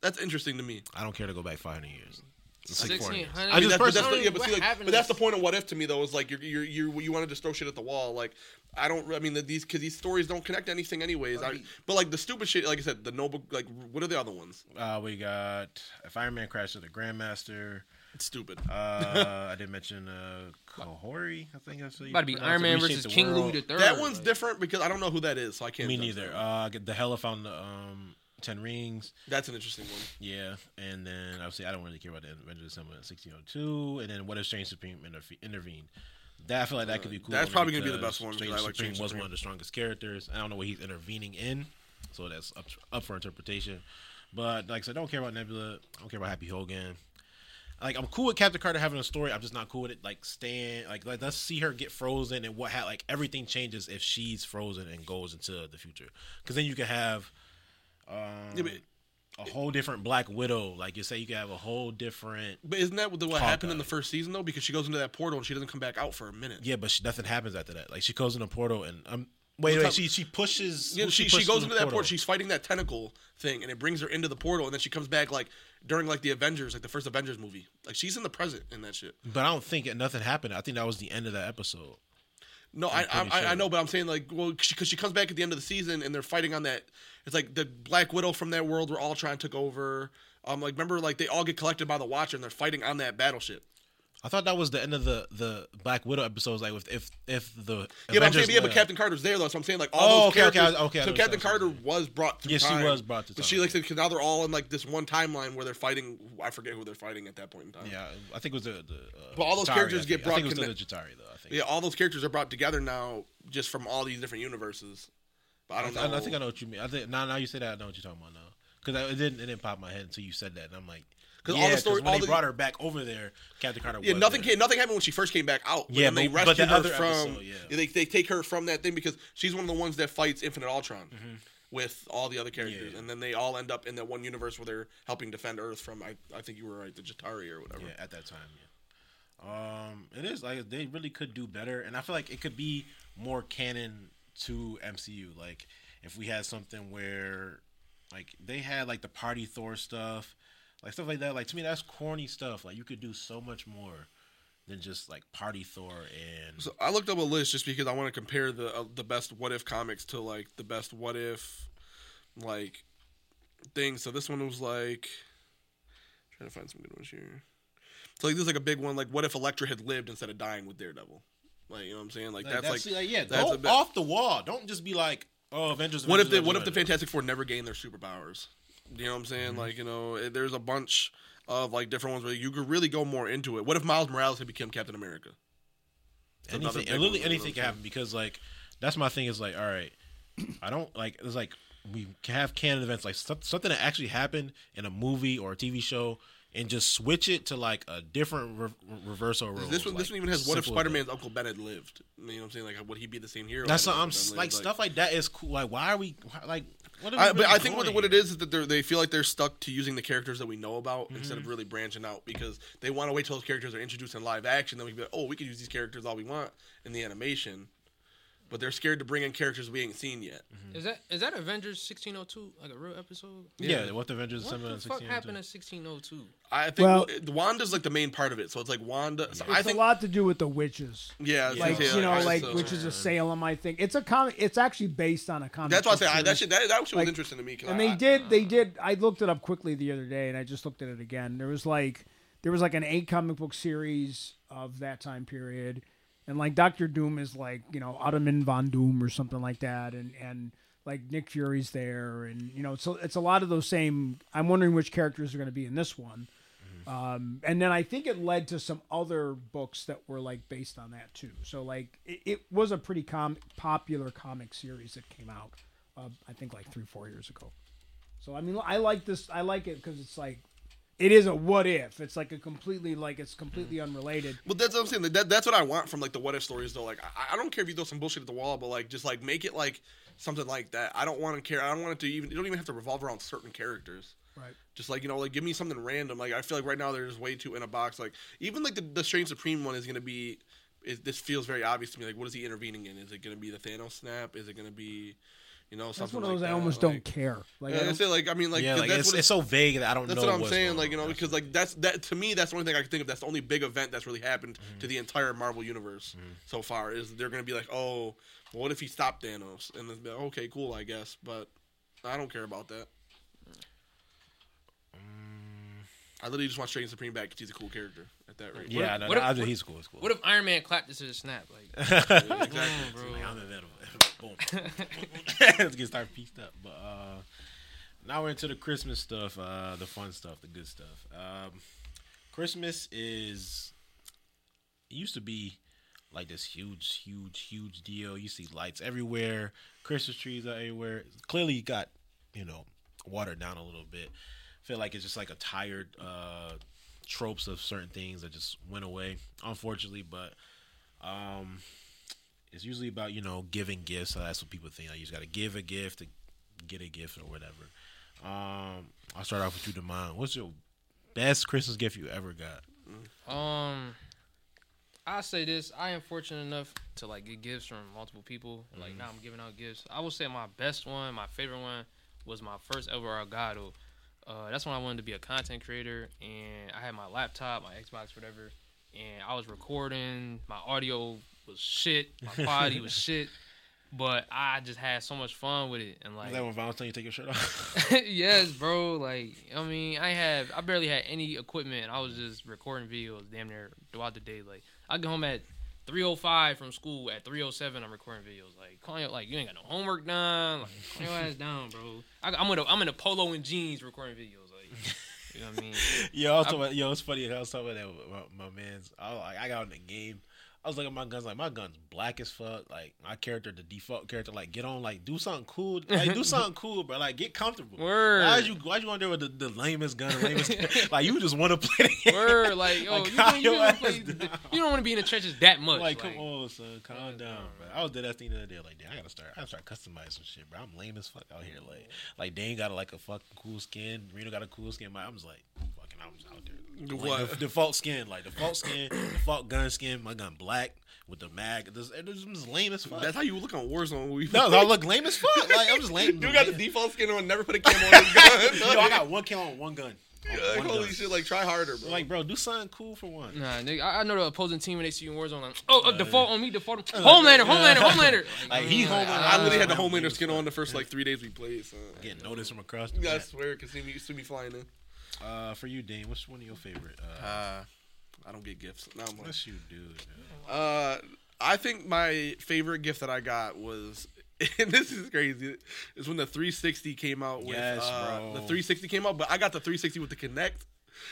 That's interesting to me. I don't care to go back 500 years. It's like 1600. I I mean, just that's, but that's personally, the, yeah, but see, like, but that's the point of what if to me though is like you're you're, you're you want to just throw shit at the wall. Like I don't. I mean that these because these stories don't connect to anything anyways. I, but like the stupid shit, like I said, the noble. Like what are the other ones? uh, we got if Iron Man crashes the Grandmaster. It's stupid. Uh, I didn't mention uh, Kahhori. I think that's what you About to be Iron. Man versus King World. Louis the Third. that one's different because I don't know who that is, so I can't. Me neither. that. Uh, get the Hela found the um, Ten Rings. That's an interesting one. Yeah, and then obviously I don't really care about the Avengers Assemble in 1602, and then what if Strange Supreme intervened? That I feel like that could be uh, cool. That's probably gonna be the best one, Strange I like Supreme Strange was Supreme. one of the strongest characters. I don't know what he's intervening in, so that's up up for interpretation. But like I said, I don't care about Nebula. I don't care about Happy Hogan. Like I'm cool with Captain Carter having a story. I'm just not cool with it. Like staying, like, like let's see her get frozen and what ha- like everything changes if she's frozen and goes into the future. Because then you can have um, Yeah, but, a whole different Black Widow. Like you say, you can have a whole different. but isn't that what, happened in the first season though? Because she goes into that portal and she doesn't come back out for a minute. Yeah, but she, nothing happens after that. Like she goes in a portal and um. Wait, wait. She she pushes. Yeah, she, she pushes goes into the that portal. She's fighting that tentacle thing, and it brings her into the portal, and then she comes back like during like the Avengers, like the first Avengers movie. Like she's in the present in that shit. But I don't think nothing happened. I think that was the end of that episode. No, I, I, pretty I, I know, but I'm saying like, well, because she, comes back at the end of the season, and they're fighting on that. It's like the Black Widow from that world We're all trying to take over. Um, like remember, like they all get collected by the Watcher, and they're fighting on that battleship. I thought that was the end of the the Black Widow episodes. Like if if if the Yeah, but I'm saying, yeah, but Captain Carter's there though, so I'm saying like all Oh, those okay, okay, characters. I- okay, I so Captain Carter was brought through Yeah, she was brought to Time. But she like because now they're all in like this one timeline where they're fighting. I forget who they're fighting at that point in time. Yeah, I think it was the. the uh, But all those Chitauri, characters get brought I think it was connect- the Chitauri though. I think. Yeah, all those characters are brought together now just from all these different universes. But I don't know. I, I think I know what you mean. I think now now you say that I know what you're talking about now. Because it didn't it didn't pop my head until you said that, and I'm like, 'Cause yeah, all the story- when all they the- brought her back over there, Captain Carter. Yeah, nothing there. came, nothing happened when she first came back out. But Yeah, they but- but rescued the her from. episode, yeah. They they take her from that thing because she's one of the ones that fights Infinite Ultron Mm-hmm. with all the other characters, Yeah. and then they all end up in that one universe where they're helping defend Earth from. I I think you were right, the Jatari or whatever. Yeah, at that time, yeah. Um, it is like they really could do better, and I feel like it could be more canon to MCU. Like if we had something where, like they had like the Party Thor stuff, like stuff like that. Like to me, that's corny stuff. Like you could do so much more than just like Party Thor and So I looked up a list just because I want to compare the uh, the best what if comics to like the best what if like things. So this one was like trying to find some good ones here. So like this is like a big one. Like what if Elektra had lived instead of dying with Daredevil? Like you know what I'm saying? Like, Like, that's, like yeah, that's go a bit- off the wall. Don't just be like, oh, Avengers. what if the Avengers, what if the Fantastic Four never gained their superpowers? You know what I'm saying? Mm-hmm. Like you know, eh, there's a bunch of like different ones where you could really go more into it. What if Miles Morales had become Captain America? It's anything, literally one, anything can happen because like that's my thing is like all right i don't like it's like we have canon events like some- something that actually happened in a movie or a tv show and just switch it to like a different re- reversal of roles. This one, this one even has what if Spider Man's Uncle Ben had lived? You know what I'm saying? Like, would he be the same hero? that's what i'm Ben like stuff like that is cool like why are we why- like I, but I think what, what it is is that they they feel like they're stuck to using the characters that we know about instead Mm-hmm. of really branching out because they want to wait till those characters are introduced in live action. Then we can be like, oh, we could use these characters all we want in the animation, but they're scared to bring in characters we ain't seen yet. Mm-hmm. Is that is that Avengers 1602 like a real episode? yeah, Yeah. what the avengers What the fuck 1602. happened in 1602? I think Well- well, Wanda's like the main part of it, so it's like Wanda. So It's I think, a lot to do with the witches. yeah, Like yeah, you know, I- like so- witches of mm. Salem. I think it's a comic. It's actually based on a comic. That's why I say I, that shit that, that shit was interesting to me. and I- they did they ah. did i looked it up quickly the other day and i just looked at it again there was like there was like an eight comic book series of that time period and like dr doom is like you know ottoman von doom or something like that and and like nick fury's there and you know so it's a lot of those same i'm wondering which characters are going to be in this one um, and then I think it led to some other books that were like based on that too. So like it, it was a pretty com- popular comic series that came out, uh, I think like three four years ago. So I mean I like this. I like it because it's like it is a what if. It's like a completely like it's completely mm. unrelated. But that's what I'm saying. That, that's what I want from like the what if stories though. Like I, I don't care if you throw some bullshit at the wall, but like just like make it like something like that. I don't want to care. I don't want it to even. You don't even have to revolve around certain characters. Right. Just like you know, like give me something random. Like I feel like right now there's way too in a box. Like even like the, the Strange Supreme one is gonna be. It, this feels very obvious to me. Like what is he intervening in? Is it gonna be the Thanos snap? Is it gonna be, you know, That's something one of those like I almost Like, don't care. Like I Yeah, I don't- say like I mean like yeah, 'cause like that's it's, what it's so vague that I don't that's know. what I'm saying. Like you know, because like that's that to me that's the only thing I can think of. That's the only big event that's really happened to mm-hmm. the entire Marvel universe mm-hmm. so far. Is they're gonna be like, oh, well, what if he stopped Thanos? And then be like, okay, cool, I guess, but I don't care about that. Mm. I literally just want Strange Supreme back because he's a cool character at that rate. yeah, if- no, what no, if- I think what- he's cool. He's cool. What if Iron Man clapped this to the snap? Like, exactly. bro. Like, I'm inevitable. Boom. Let's get started pieced up. But uh, now we're into the Christmas stuff, uh, the fun stuff, the good stuff. Um, Christmas is it used to be like this huge, huge, huge deal. You see lights everywhere, Christmas trees are everywhere. Clearly, you got you know watered down a little bit. feel like it's just like a tired uh, tropes of certain things that just went away, unfortunately. But um, it's usually about you know giving gifts. So that's what people think. Like you just got to give a gift to get a gift or whatever. Um, I'll start off with you, Demond. What's your best Christmas gift you ever got? Um, I say this. I am fortunate enough to like get gifts from multiple people. Like now, I'm giving out gifts. I will say my best one, my favorite one, was my first ever Elgato. Uh, that's when I wanted to be a content creator, and I had my laptop, my Xbox, whatever, and I was recording. My audio was shit. My quality was shit. But I just had so much fun with it, and like Is that when Valentine you take your shirt off? yes, bro. Like, I mean, I have, I barely had any equipment. I was just recording videos damn near throughout the day. Like, I get home at 3:05 from school. At 3:07, I'm recording videos. Like, calling it, like you ain't got no homework done. Like, calm your ass down, bro. I, I'm in a, I'm in a polo and jeans recording videos. Like, you know what I mean? yo, I was talking about, yo, it's funny. I was talking about that with my, my man's. I, like, I got in the game. I was looking at my guns like my gun's black as fuck. Like my character, the default character, like get on, like do something cool, like do something cool, bro. Like get comfortable. Word. Why you why you on there with the, the lamest gun, the lamest like you just want to play the game. Word, like, yo, Like, you, you, play, you don't want to be in the trenches that much. Like, Like, come on, son, calm down, down, bro. I was dead that thing the other day. Like, damn, I gotta start. I gotta start customizing some shit, bro. I'm lame as fuck out here. Like, like Dane got like a fucking cool skin. Reno got a cool skin. My, I'm just like, fucking, I'm just out there. Like, What? the- default skin, like default skin, default gun skin. My gun black with the mag. This, it was lame as fuck. That's how you look on Warzone. We no, I look lame as fuck. Like I'm just lame. you got the default skin on. Never put a camo on his gun. Yo, I got one kill on one gun. On Like, one holy gun. shit! Like try harder, bro. Like, bro, do something cool for one. Nah, nigga, I, I know the opposing team when they see you in Warzone, like, oh, uh, default on me, default on Homelander, Homelander, Homelander. Like, he Homelander. I literally had the I'm Homelander skin on the first like three days we played. So. Getting noticed from across the Yeah, I swear, cause see me, see me flying in. Uh, for you, Dane, what's one of your favorite? Uh, Uh, I don't get gifts. No, I'm like, Yes, you do. dude. uh, I think my favorite gift that I got was, and this is crazy, is when the 360 came out. With, Yes, uh, bro. The 360 came out, but I got the 360 with the Kinect.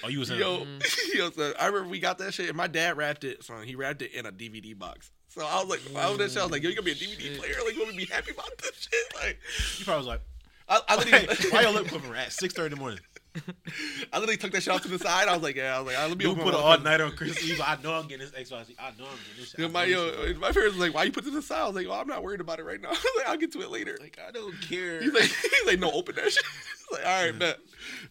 Oh, you was in. Yo, yo, so I remember we got that shit, and my dad wrapped it. Son, he wrapped it in a DVD box. So I was like, I was that shit. I was like, yo, you gonna be a DVD shit. player? Like, you want me to be happy about this shit? Like, You probably was like, I, I hey, literally, why your lip quiver at six thirty in the morning? I literally took that shit off to the side. I was like, yeah, I was like, right, let me You put an all nighter on Christmas Eve. I know I'm getting this Xbox. I know I'm getting this. Shit. My yo, shit. my parents was like, "Why you put this aside?" I was like, "Oh, I'm not worried about it right now. I was like, I'll get to it later." like I don't care. He's like, he's like, "No, open that shit." He's like, all right, bet.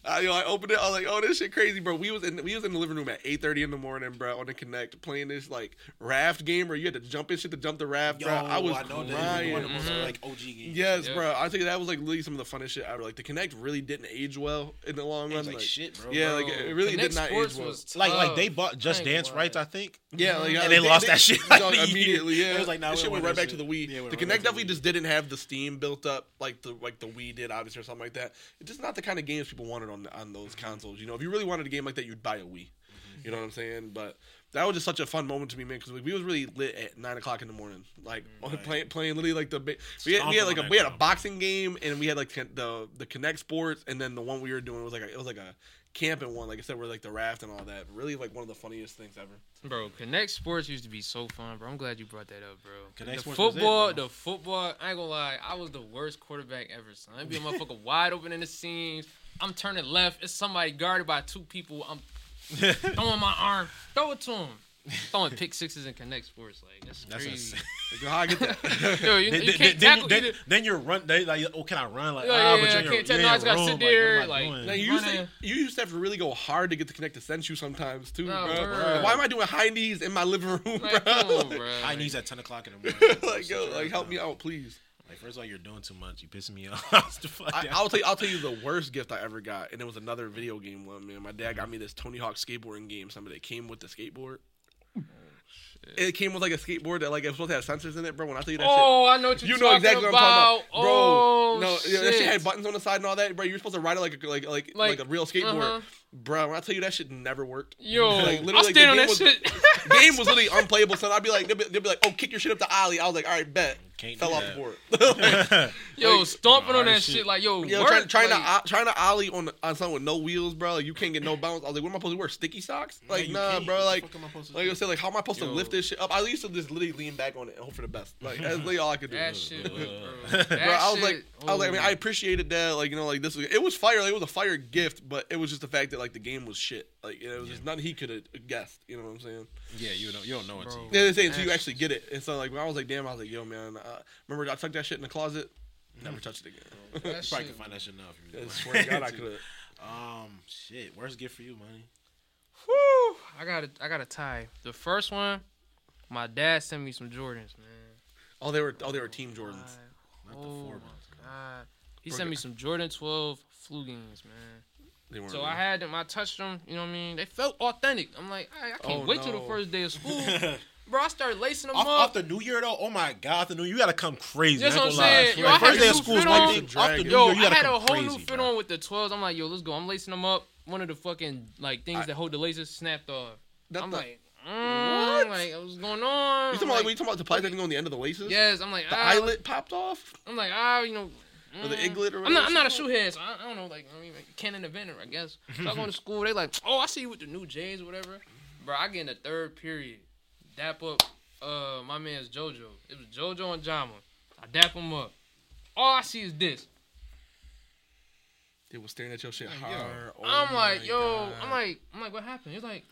I, you know, I opened it. I was like, "Oh, this shit crazy, bro." We was in we was in the living room at 8:30 in the morning, bro, on the Kinect playing this like raft game where you had to jump in shit to jump the raft, Yo, bro. I was know crying. is one of the most Mhm. like OG games. Yes, Yeah. bro. I think that was like literally some of the funnest shit ever. Like the Kinect really didn't age well in the long It run. was like, shit, bro. yeah, Bro, like it really Kinect did not Sports age well. was like like they bought Just I ain't Dance gonna rights. I think. Yeah, like, And they they- lost they- that shit, no, like, immediately. Yeah, It was like, nah, this we shit don't went want right that back to the Wii. Yeah, the don't Kinect definitely just didn't have the Steam built up like the like the Wii did, obviously, or something like that. It's just not the kind of games people wanted on on those consoles. You know, if you really wanted a game like that, you'd buy a Wii. You know what I'm saying? But that was just such a fun moment to me, man, because we was really lit at nine o'clock in the morning, like Right. playing playing literally like the. We had, we had like a we had a boxing game, and we had like the the Kinect Sports, and then the one we were doing was like a, it was like a camping one, like I said, where like the raft and all that. Really, like one of the funniest things ever. Bro, Kinect Sports used to be so fun, bro. I'm glad you brought that up, bro. Kinect the Sports was it, football, bro. the football. I ain't gonna lie, I was the worst quarterback ever, son. I'd be a motherfucker wide open in the seams, I'm turning left. It's somebody guarded by two people. I'm throwing my arm. Throw it to him. Throwing pick sixes and Kinect sports. Like that's, That's crazy. insane. How I get that? Yo, you, then, you can't then, tackle. Then, you then you're run. They like, oh, can I run? Like, Yeah, ah, yeah, but you're in can't tell- you're no, in I just gotta sit there, what like- Like, you, used to, you used to have to really go hard to get the Kinect to send you sometimes too, No, bro. bro. Why am I doing high knees in my living room, Like, bro? on, bro. High knees at ten o'clock in the morning. like, yo, like, help me out, please. Like, first of all, you're doing too much. You pissing me off. The fuck I, I'll tell you. I'll tell you the worst gift I ever got, and it was another video game one. Man, my dad got me this Tony Hawk skateboarding game. Somebody that came with the skateboard. It came with like a skateboard that like it was supposed to have sensors in it, bro. When I tell you that shit, Oh, I know what you're You know exactly what I'm talking about, bro. Oh, no, shit. yeah, that shit had buttons on the side and all that, bro. You're supposed to ride it like a, like like like, Like, a real skateboard, uh-huh. Bro. When I tell you that shit never worked. Yo, Like, literally, I'll like, stand on game that was- shit. game was literally unplayable. So I'd be like, they'd be, they'd be like, oh, kick your shit up the alley. I was like, all right, bet. Can't Fell off that. the board. Yo, stomping on that shit. shit like yo, Yo, work, trying, trying like, to uh, trying to ollie on on something with no wheels, bro. Like you can't get no bounce. I was like, what am I supposed to wear? Sticky socks? Like you nah, bro. What Like fuck am I supposed like? I said, like how am I supposed Yo. to lift this shit up? I used to just literally lean back on it and hope for the best. Like that's literally all I could do. that shit. Uh, bro. bro, That Bro, I was like, I was like, I mean, oh. I appreciated that. Like, you know, like this was, it was fire. Like, it was a fire gift, but it was just the fact that like the game was shit. Like, it was just nothing he could have guessed. You know what I'm saying? yeah, you don't. You don't know until you. Yeah, they say until you actually get it. And so like when I was like, damn, I was like, yo, man, uh, remember I tucked that shit in the closet. Never touched it again. That You probably shit- can find that shit now. If you I swear to God, I could Um, shit. Worst gift for you, money. Whew, I got a, I got a tie. The first one, my dad sent me some Jordans, man. Oh, they were, oh, they were Team Jordans. God. Not the Oh four my months. god. He Bro, sent me some Jordan 12 Flugings, man. They weren't. So really. I had them. I touched them. You know what I mean? They felt authentic. I'm like, "Alright, I can't Oh, wait till the first day of school, bro. I started lacing them off, up. off the New Year though, oh my God, the New Year, you gotta come crazy. That's what I'm saying. Yo, Like, I first day of school is fit one on. thing. Off the New Yo, Year, you I gotta had a whole crazy, new fit bro. on with the 12s. I'm like, yo, let's go. I'm lacing them up. One of the fucking like things that hold the laces snapped off. That I'm the- like, mm, What? like what's going on? You talking about like, when you talking about the plastic thing on the end of the laces? yes, I'm like, The ah, eyelet popped off, I'm like, ah, you know. Or the iglet, or I'm not. I'm not a shoehead, so I, I don't know. Like, I mean, like, canon inventor, I guess. So I go to school. They like, oh, I see you with the new J's or whatever. Bro, I get in the third period, dap up. Uh, my man's JoJo. It was JoJo and Jama. I dap him up. All I see is this. They was staring at your shit yo. hard. Oh I'm like, yo. God. I'm like, I'm like, what happened? He's like,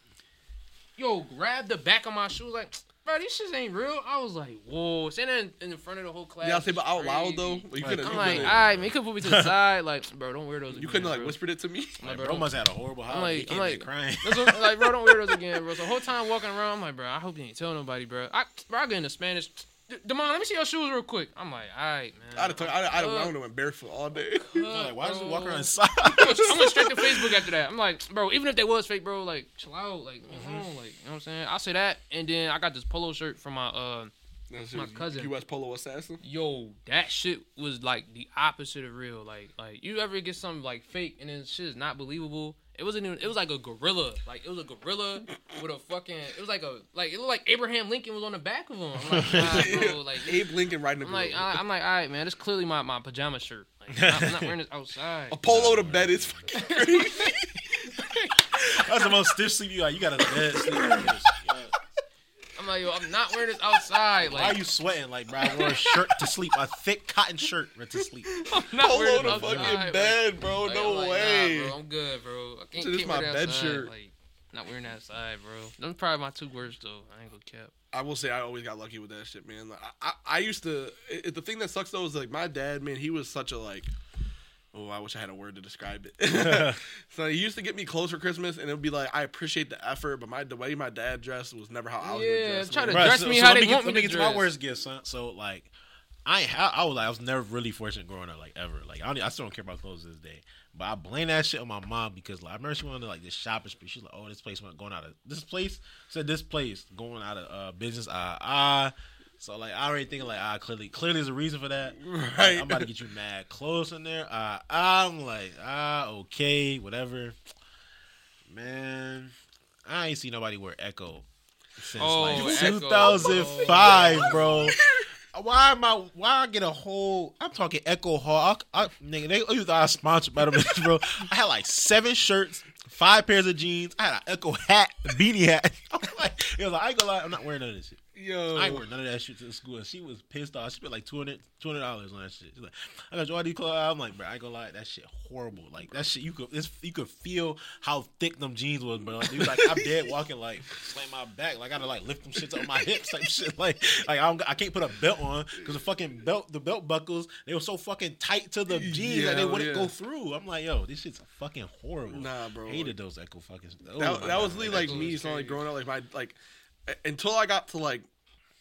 yo, grab the back of my shoe, Like, bro, these shits ain't real. I was like, whoa. Saying that in, in front of the whole class. Yeah, I say, but out loud though, you Like, couldn't. I'm you like, couldn't- all right, man, you could put me to the side. Like, bro, don't wear those. you again, couldn't like bro. whispered it to me. I'm Like, like, bro must had a horrible I'm like- he I'm like- crying. That's what, like, bro, don't wear those again, bro. So the whole time walking around, I'm like, bro, I hope you ain't tell nobody, bro. I, bro, I get into Spanish. D- Demond, let me see your shoes real quick. I'm like, all right, man. I'd have, told, I'd, I'd have, I would have went barefoot all day. I'm like, why does he walk bro. around inside? I went- I went straight to Facebook after that. I'm like, bro, even if they was fake, bro, like, chill out, like, you know, like, you know what I'm saying? I say that, and then I got this polo shirt from my uh, That's My cousin. U.S. Polo Assassin. yo, that shit was like the opposite of real. Like, like you ever get something like fake and then shit is not believable. It wasn't even. It was like a gorilla. Like it was a gorilla with a fucking. It was like a like it looked like Abraham Lincoln was on the back of him. I'm like, nah, bro, like Abe Lincoln riding a I'm like, gorilla. I, I'm like, all right, man. This clearly my, my pajama shirt. Like, I'm not, I'm not wearing this outside. a polo to bed is fucking crazy. That's the most stiff sleep you got. You got a dead sleep like this. Yeah. I'm like, yo, I'm not wearing this outside. Why are you sweating? Like, bro, I wore a shirt to sleep, a thick cotton shirt to sleep. I'm not polo wearing to this outside. fucking like- bed, bro. like, no I'm like, way. Nah, bro, I'm good, bro. I can't, So this can't my wear bed outside. shirt. Like, not wearing that outside, bro. Those probably my two worst though. I ain't gonna cap. I will say I always got lucky with that shit, man. Like, I, I, I used to. It, it- the thing that sucks though is like my dad, man. He was such a like. Oh, I wish I had a word to describe it. so he used to get me clothes for Christmas, and it would be like, I appreciate the effort, but my the way my dad dressed was never how I was Yeah, gonna dress. try man. to- dress me how let they me get, want let me me to get to my dress. worst gift, son. So like, I ain't. ha- I was like, I was never really fortunate growing up, like ever. Like I, don't, I still don't care about clothes to this day. But I blame that shit on my mom because like I remember she went to like this shopping spree. She's like, oh, this place went going out of this place said this place going out of uh, business. Ah ah. So like I already thinking like ah clearly clearly there's a reason for that. Like, Right. I'm about to get you mad close in there. Ah I'm like ah okay whatever. Man, I ain't see nobody wear Ecko since Oh, like Ecko. 2005, bro. Why am I? Why I get a whole? I'm talking Ecko Hall. I, I, nigga, they you thought I sponsored by them, bro. I had like seven shirts, five pairs of jeans. I had an Ecko hat, a beanie hat. I'm like, it was like, I ain't gonna lie, I'm not wearing none of this shit. Yo, I ain't wear none of that shit to school. And she was pissed off. She spent like 200 dollars on that shit. She's like, I got you all these clothes. I'm like, bro, I ain't gonna lie, that shit horrible. Like that shit, you could it's, you could feel how thick them jeans was, bro. Like, was like I'm dead walking, like slam my back, like I gotta like lift them shits up my hips, type shit. Like, like I, don't, I can't put a belt on because the fucking belt, the belt buckles, they were so fucking tight to the jeans that they wouldn't yeah. go through. I'm like, yo, this shit's fucking horrible. Nah, bro. Hated those Ecko fucking. Oh that, that was God. literally like me. is So like growing up, like my like until I got to like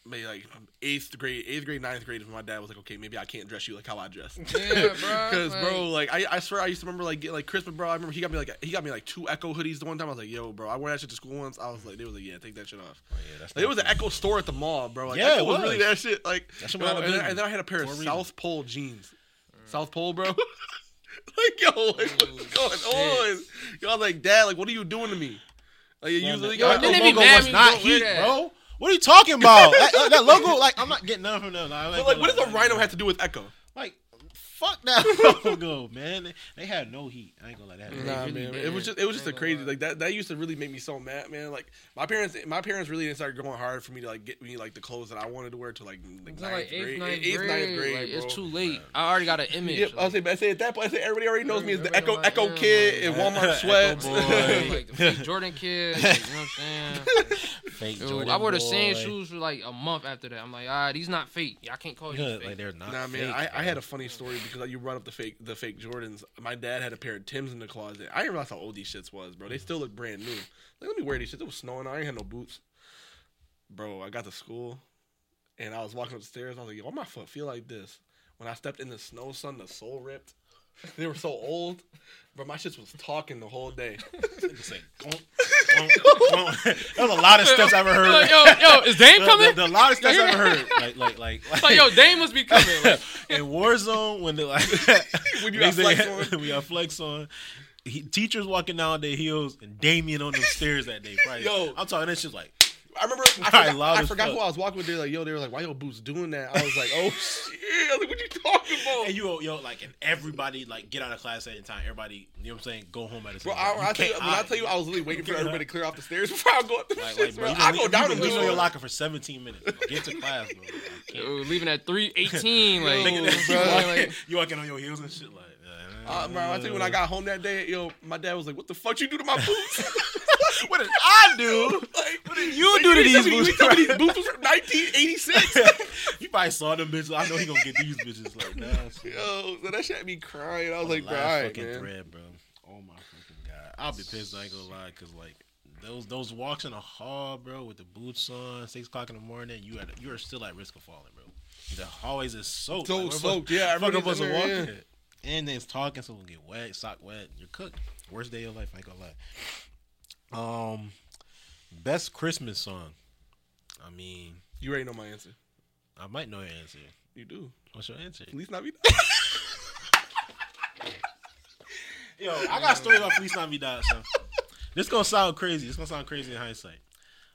maybe like eighth grade, eighth grade, ninth grade, my dad was like, okay, maybe I can't dress you like how I dress. Yeah, bro. Because bro, like I, I swear I used to remember like get like Christmas, bro. I remember he got me like he got me like two Ecko hoodies the one time. I was like, yo, bro, I wore that shit to school once. I was like, they was like, yeah, take that shit off. Oh, yeah, that's Like, it was an Ecko store at the mall, bro. Like, Yeah, Ecko it was really that shit. Like, That shit you was know, out of and, then, and then I had a pair of For a reason. South Pole jeans. South Pole, bro. like, yo, like, what's going on? Y'all like, Dad, like, what are you doing to me? Like, you usually Yo, That logo was not heat, that? bro. What are you talking about? that, uh, that logo, like, I'm not getting none from them. Like, But like, what does a rhino have to do with Ecko? Like, fuck that logo, man. They, they had no heat. I ain't gonna let that. Nah, Nah, really man, it didn't. was just it was just I a ain't crazy lie. like that. That used to really make me so mad, man. Like my parents, my parents really didn't start going hard for me to like get me like the clothes that I wanted to wear to like like It's ninth not like eighth, grade, ninth eighth, grade. ninth grade. like, bro. it's too late. I already got an image. Yep, I like, say, but I say at that point, I say everybody already knows me as the Ecko like, Ecko yeah, kid in like- Walmart sweats. like the fake Jordan kid. Like, you know what I'm saying? Fake Yo, Jordan I wore the boy. same shoes for like a month after that. I'm like, ah, these not fake. I can't call you. these fake. like they're not. Nah, man, fake, I, I had a funny story because you brought up the fake the fake Jordans. My dad had a pair of Tims in the closet. I didn't realize how old these shits was, bro. They still look brand new. Like, let me wear these shits. It was snowing. I ain't had no boots, bro. I got to school, and I was walking up the stairs. I was like, yo, why my foot feel like this? When I stepped in the snow, son, the sole ripped. They were so old, but my shits was talking the whole day. Like. That was a lot of steps I ever heard. Like, yo, yo, is Dame the, coming? the, the loudest steps I ever heard. Like, like, like, like, like, yo, Dame must be coming. Like, in Warzone when the like When you got flex on. when we got flex on. He, teachers walking down their heels and Damien on them stairs that day. Probably. Yo. I'm talking that shit's like I remember I Right, forgot, loud I forgot who I was walking with. They were like, yo, they were like, why your boots doing that? I was like, oh shit. I was like, what you talking about? and you yo like and everybody like get out of class at the time. Everybody, you know what I'm saying? Go home at the same Bro, time. I, I, tell you, I tell you, I was literally waiting for everybody to clear off the stairs before I go up the Like, shits, like, bro. bro, I go down been them leaving your locker for 17 minutes. Bro. Get to class, bro. I yo, leaving at 318. Like, yo, you, bro, walking, like, you walking on your heels and shit like. Uh, bro, I tell you, when I got home that day, yo, my dad was like, "What the fuck you do to my boots?" What did I do? like, What did you do to these boots? You tell me these boots from 1986. you probably saw them bitches. I know he gonna get these bitches like that. yo, so that shit had me crying. I was like, bro, last all right, fucking man. thread, bro. Oh my fucking god, I'll be pissed. I ain't gonna lie, cause like those those walks in the hall, bro, with the boots on, six o'clock in the morning, you at you are still at risk of falling, bro. The hallways is soaked, So like, soaked, yeah, fuck everybody's supposed in to walk yeah. And then it's talking, so we'll get wet, sock wet. You're cooked. Worst day of your life. I ain't gonna lie. Um, best Christmas song. I mean, You already know my answer. I might know your answer. You do. What's your answer? Please not be. Yo, I got stories about Feliz Navidad, so this gonna sound crazy. This gonna sound crazy in hindsight.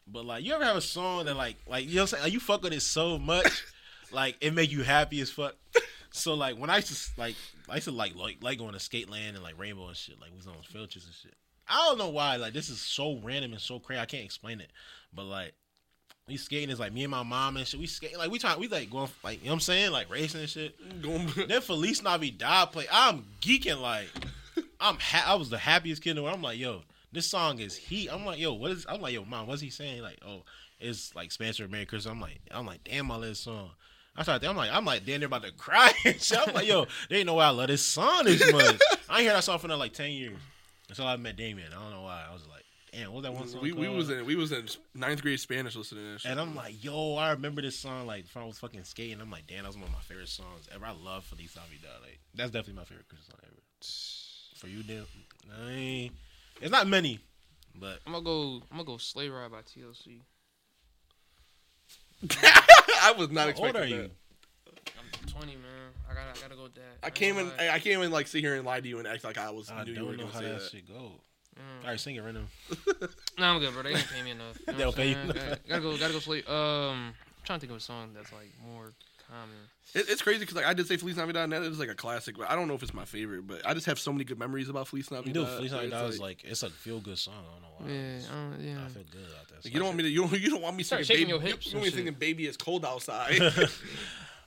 But like, you ever have a song that like, like you know, what I'm saying, like, you fuck with it so much, like it make you happy as fuck. So like, when I used to like, I used to like like like going to skate land and like rainbow and shit, like we was on filters and shit. I don't know why. Like this is so random and so crazy. I can't explain it. But like, we skating is like me and my mom and shit. We skate like we try we like going like you know what I'm saying like racing and shit. Going, Then Feliz Navidad play. I'm geeking like I'm. Ha- I was the happiest kid in the world. I'm like, yo, this song is heat. I'm like, yo, what is? I'm like, yo, mom, what's he saying? Like, oh, it's like Spencer Merry Christmas. I'm like, I'm like, damn, I love this song. I started. I'm like, I'm like, damn, they're about to cry. shit. I'm like, yo, they ain't know why I love this song this much. I ain't heard that song for like ten years. Until I met Damien. I don't know why. I was like, damn, what was that one song? we, we called? was in we was in ninth grade Spanish listening to this. Shit. And I'm like, yo, I remember this song like from I was fucking skating. I'm like, damn, that was one of my favorite songs ever. I love Feliz Navidad. Like, that's definitely my favorite Christmas song ever. For you, Dan, I ain't, it's not many, but I'm gonna go. I'm gonna go Sleigh Ride by TLC. I was not how old expecting are you? That. I'm 20, man. I gotta, I gotta go with that. I ain't came in. gonna lie. I, I can't even like sit here and lie to you and act like I was. I knew you were don't know gonna how that, that. shit go. Mm. All right, sing it right now. No, I'm good, bro. They didn't pay me enough. You know They'll I'm pay you enough. Gotta, gotta go. Gotta go sleep. Um, I'm trying to think of a song that's like more common. It, it's crazy because like I did say Feliz Navidad, and that is like a classic. But I don't know if it's my favorite. But I just have so many good memories about Feliz Navidad. You know, Feliz It's Navidad is like it's a feel good song. I don't know why. Yeah, It's- I don't- yeah. I feel good about that. Like, you don't want me to. You don't. You don't want me Start singing shaking baby. your hips You don't want me and singing "Baby It's Cold Outside."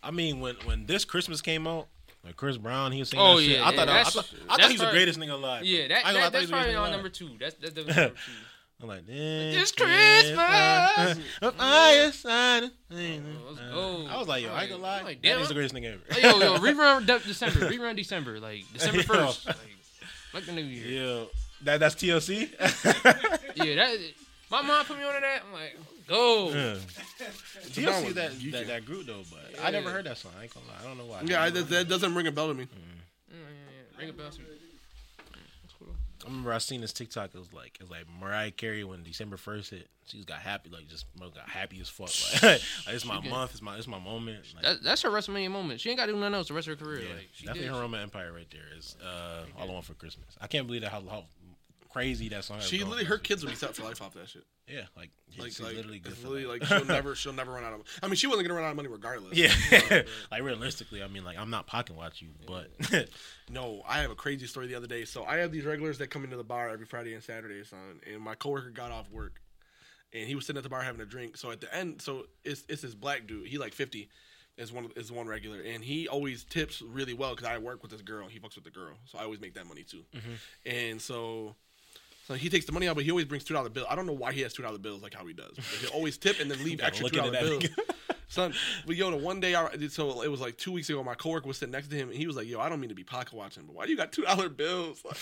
I mean, when when this Christmas came out, like Chris Brown, he was saying. Oh, that shit. yeah, I yeah, thought I, that's- thought, I thought he was the greatest nigga alive. Yeah, that, I I that that's he was probably on number two. That's that's number two. I'm like, this Christmas. Let's go. I was like, yo, I ain't gonna lie. I'm like, that damn, is the greatest nigga ever. Yo, yo, rerun De- December, rerun December, like December first, like, like the new year. Yeah, that that's TLC. Yeah, that. My mom put me on to that. I'm like, go. Yeah. Brown TLC was that, geeky. that that group though, but I never heard that song. I ain't gonna lie. I don't know why. yeah, I, that, that doesn't ring a bell to me. Mm, yeah, yeah. Ring a bell. some- That's cool. I remember I seen this TikTok. It was like it was like Mariah Carey when December first hit. She just got happy, like just got happy as fuck. Like, like it's my get- month. It's my it's my moment. Like, That, that's her WrestleMania moment. She ain't got to do nothing else the rest of her career. yeah, like, she definitely did. her Roman Empire right there is uh, all I want for Christmas. I can't believe that how, how crazy that song. She literally, her kids will be set for life off that shit. Yeah, like, Like, she's like, literally good literally, like she'll never, she'll never run out of. I mean, she wasn't gonna run out of money regardless. yeah, like realistically, I mean, like I'm not pocket watch you, but No, I have a crazy story the other day. So I have these regulars that come into the bar every Friday and Saturday, son. And my coworker got off work, and he was sitting at the bar having a drink. So at the end, so it's it's this black dude. He like fifty, is one is one regular, and he always tips really well because I work with this girl. He fucks with the girl, so I always make that money too. Mm-hmm. And so. So he takes the money out, but he always brings two dollar bill. I don't know why he has two dollar bills like how he does. He'll always tip and then leave extra two dollar bills. Son, but yo, the one day I so it was like two weeks ago. My coworker was sitting next to him, and he was like, "Yo, I don't mean to be pocket watching, but why do you got two dollar bills?" Like,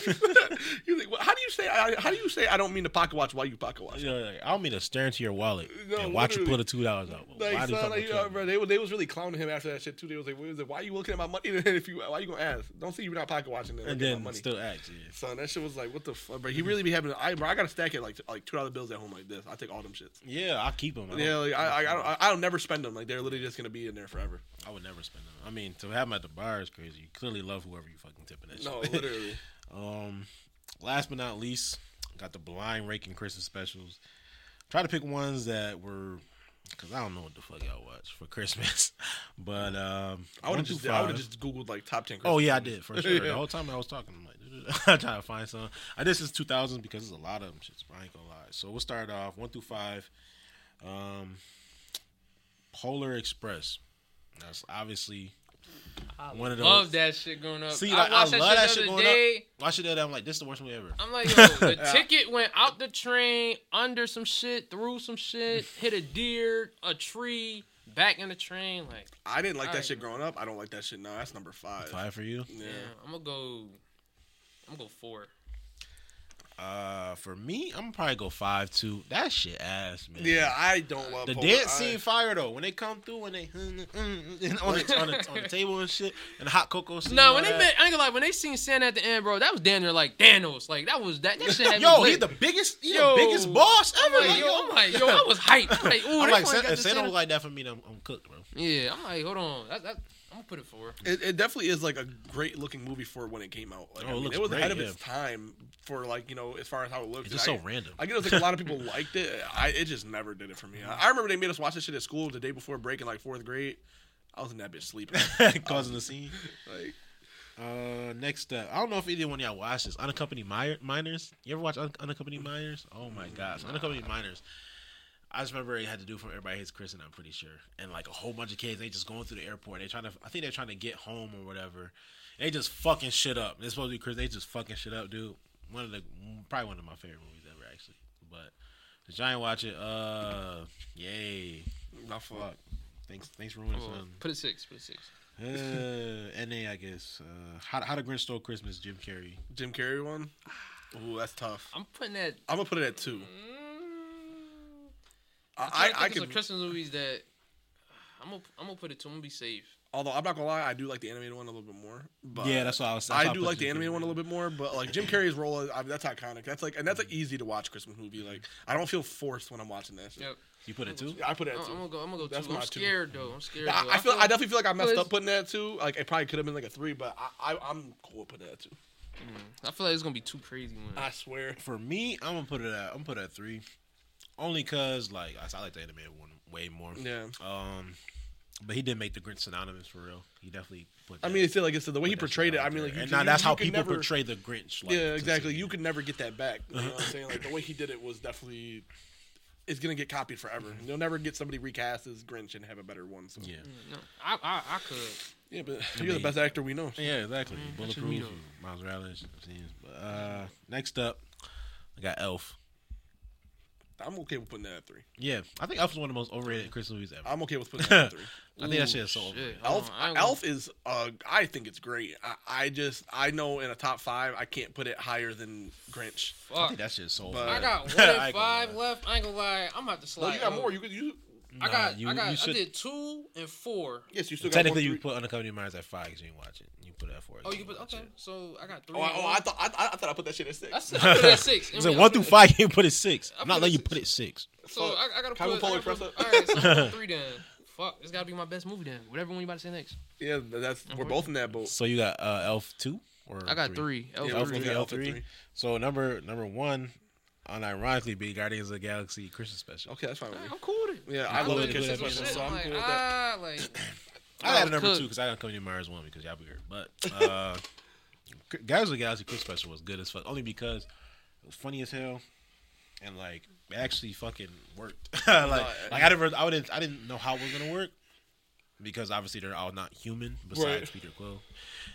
he like, well, "How do you say? I, how do you say I don't mean to pocket watch while you pocket watch?" you know, like, I don't mean to stare into your wallet No, and watch you pull the two dollars out. Like, why you son, like, uh, bro, they, was- they was really clowning him after that shit too. They was like, "What was it? "Why you looking at my money?" If you, why you gonna ask? Don't say you're not pocket watching. Then and look at my then money. still act. Yeah. Son, that shit was like, what the fuck, bro? He really be having. I, bro, I got to stack it like like two dollar bills at home like this. I take all them shits. Yeah, I keep them. Yeah, like, I, I, I, don't, I don't never spend them. Like they're literally just gonna be in there forever. I would never spend them. I mean, to have them at the bar is crazy. You clearly love whoever you fucking tipping that No, shit. literally. um, last but not least, got the blind raking Christmas specials. Try to pick ones that were, cause I don't know what the fuck y'all watch for Christmas, but um, I would have just I would have just googled like top ten. Oh Christmas yeah, I did for sure. The whole time I was talking, I'm like, I'm trying to find some. I did since 2000 because there's a lot of them. Shits, I ain't gonna lie. So we'll start off one through five. Um, Polar Express. That's obviously I One of those. love that shit going up. See, I like, I watched love that that shit shit the other going up. day. Why should that? I'm like, this is the worst movie ever. I'm like, yo, the Yeah. ticket went out the train, under some shit, through some shit, hit a deer, a tree, back in the train. Like, I didn't like that Alright. shit growing up. I don't like that shit now. That's number five. Five for you. Yeah. yeah, I'm gonna go. I'm gonna go four. Uh, for me, I'm gonna probably go five two. That shit ass, man. Yeah, I don't love The Polar. dance I- scene fire though. When they come through, when they on the, on the on the table and shit, and the hot cocoa. Scene, No, when they that. met, I ain't gonna lie. When they seen Santa at the end, bro, that was damn near like Thanos. Like that was that. That shit had Yo, he the biggest, he Yo. the biggest boss I'm ever. like, yo, I'm like, yo, I was hyped. I'm like, ooh, I'm like, Santa, if Santa Santa- look like that for me, then I'm, I'm cooked, bro. Yeah, I'm like, hold on, that, that, I'm gonna put it four. It, it definitely is like a great looking movie for when it came out. Like, Oh, I it mean, looks it was great, ahead of yeah. its time for like you know as far as how it looks. It's just I, so random. I get it like a lot of people liked it. I it just never did it for me. I, I remember they made us watch this shit at school the day before break in like fourth grade. I was in that bitch sleeping. Causing the scene. like, Uh, next up, I don't know if either one of y'all watched this. Unaccompanied mi- minors. You ever watch Un- unaccompanied minors? Oh my gosh, unaccompanied minors. I just remember it had to do from Everybody Hates Chris, and I'm pretty sure, and like a whole bunch of kids. They just going through the airport. They trying to. I think they're trying to get home or whatever. They just fucking shit up. It's supposed to be Chris. They just fucking shit up, dude. One of the probably one of my favorite movies ever, actually. But the giant watch it. Uh, yay. my fault. Fuck. Thanks. Thanks for ruining Oh, something. put it six. Put it six. Uh, NA, I guess. Uh, how, how to Grinch Stole Christmas, Jim Carrey. Jim Carrey one. Ooh, that's tough. I'm putting that. I'm gonna put it at two. I, I I, I could. could. Christmas movies that I'm gonna I'm gonna put it to. I'm gonna be safe. Although I'm not gonna lie, I do like the animated one a little bit more. But yeah, that's what I was. that's I do put like the Jim animated Carrey. one a little bit more, but like Jim Carrey's role, I mean, that's iconic. That's like, and that's an easy to watch Christmas movie. Like, I don't feel forced when I'm watching this. Yep. You put it too? I put it I'm, two. I'm gonna go. I'm gonna go That's two. I'm two. scared though. I'm scared. I, though. I feel, I definitely feel like I messed up putting that at two. Like, it probably could have been like a three, but I, I I'm cool with putting that at two. Mm. I feel like it's gonna be too crazy. When, I swear. For me, I'm gonna put it at. I'm gonna put it at three, only cause like I, I like the animated one way more. Yeah. Um, But he did make the Grinch synonymous for real. He definitely put. I mean, it's still like I said, the way he put that shit portrayed it. I mean, like, you and can- now that's you how could people never- portray the Grinch. Like, yeah, exactly. You could never get that back. You know what I'm saying? Like the way he did it was definitely. It's gonna get copied forever. You'll never get somebody recast as Grinch and have a better one. So. Yeah. No, I, I, I could. yeah, but you're the best actor we know. Yeah, exactly. that's Bulletproof, what we know. Miles Morales. But, uh, next up, I got Elf. I'm okay with putting that at three. Yeah, I think Elf is one of the most overrated Christmas movies ever. I'm okay with putting that at three. I think that shit is so shit. overrated. Elf, on, I ain't Elf is, uh, I think it's great. I, I just, I know in a top five, I can't put it higher than Grinch. I Fuck. think that shit is so But- I got one I and five left. I ain't gonna lie. I'm about to slide. No, you got more. You could, you, I got. you- I got. you should- I did two and four. yes, you still got Technically, one, you three. put Unaccompanied Minds at five because you didn't watch it. You put it at four. Oh, you didn't put okay. it. So I got three. Oh, I, and oh, one. I thought, I, I thought I put that shit at six. I said I put it at six. So one through five, you put it six. I I'm not letting you put it six. So I, I gotta Can we put. pull I it press up? all right, so three then. Fuck, it's gotta be my best movie then. Whatever one you about to say next. Yeah, that's we're both in that boat. So you got uh, Elf two or I got three. Elf Yeah, three, gonna Elf Elf three. three. So number number one, unironically, be Guardians of the Galaxy Christmas special. Okay, that's fine with me. I'm cool with it. Yeah, I I'm love the it. Christmas Good, good, special, good. so I'm like, cool with that. ah, like. I had a number cook. two because I got Company Myers one because y'all be weird. But uh, Guardians of the Galaxy Christmas special was good as fuck. Only because it was funny as hell, and like it actually fucking worked. like, like I never, I didn't, I didn't know how it was gonna work because obviously they're all not human besides Right. Peter Quill,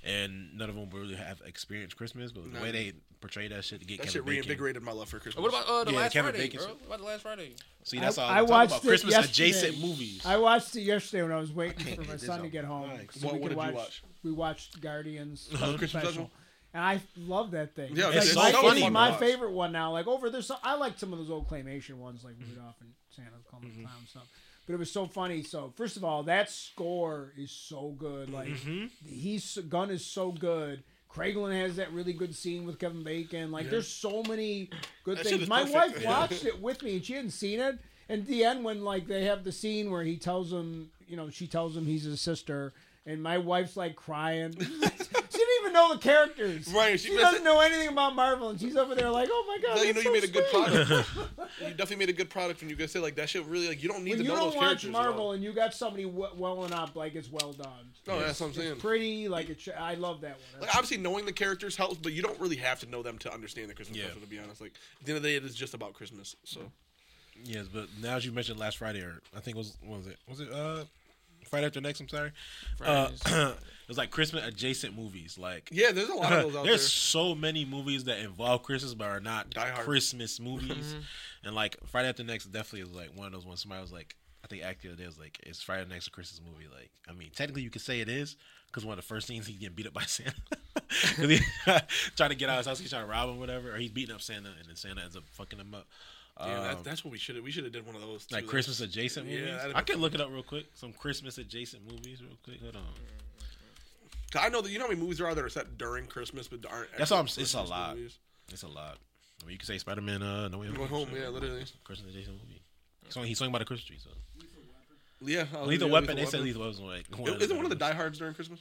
and none of them really have experienced Christmas. But the No. way they portray that shit to get That Kevin shit Bacon, reinvigorated my love for Christmas. What about uh, the Yeah, last Kevin Friday, Bacon bro? What about the last Friday? See, that's all I, I'm talking watched about. Christmas yesterday. adjacent movies. I watched it yesterday when I was waiting can't for my son to get home. Alright, so what- we what could did you watch, watch? We watched Guardians Uh-huh. Christmas special. special? And I love that thing. Yeah, it's, it's like so my, funny it's my watch. favorite one now. Like over there's some, I like some of those old claymation ones like Rudolph and Santa coming Mm-hmm. to and stuff. But it was so funny. So first of all, that score is so good. Like Mm-hmm. he's gun is so good. Kraglin has that really good scene with Kevin Bacon. Like there's so many good That things. My perfect. wife Yeah. watched it with me and she hadn't seen it. And at the end when like they have the scene where he tells him, you know, she tells him he's his sister, and my wife's like crying. she didn't even know the characters. Right, she She, doesn't know anything about Marvel, and she's over there like, oh my god. No, you know that's you so made a good product. you definitely made a good product when you guys say like that shit. Really, like you don't need When to you know don't those watch characters. Marvel and you got somebody w- welling up, like it's well done. No, that's what I'm saying. It's pretty, like it. Sh- I love that one. Like obviously knowing the characters helps, but you don't really have to know them to understand the Christmas Yeah. special. To be honest, like at the end of the day, it is just about Christmas. So Yes, but now as you mentioned last Friday, or I think it was what was it? Was it uh Friday after next? I'm sorry. Uh, it was like Christmas adjacent movies. Like yeah, there's a lot of those out there. there's there. so many movies that involve Christmas but are not Christmas movies. Mm-hmm. and like Friday after next definitely is like one of those ones. Somebody was like, I think actor the other day was like, "Is Friday next a Christmas movie?" Like, I mean, technically you could say it is because one of the first scenes he's getting beat up by Santa because he trying to get out of his house, he's trying to rob him, whatever, or he's beating up Santa and then Santa ends up fucking him up. Yeah, Um, that, that's what we should have. We should have did one of those. Too. like Christmas adjacent Yeah, movies. that'd I can look it up real quick. Some Christmas adjacent movies, real quick. Hold on. 'Cause I know that you know how many movies there are that are set during Christmas, but aren't. That's all I'm- actual it's a lot. movies. It's a lot. I mean, you could say Spider Man. Uh, No Way No Way Home, yeah, literally. Christmas adjacent movie. So he's talking about a Christmas tree. So Yeah, uh, Lethal yeah, Weapon. They said Lethal Weapon was like one Isn't one of the die. diehards during Christmas?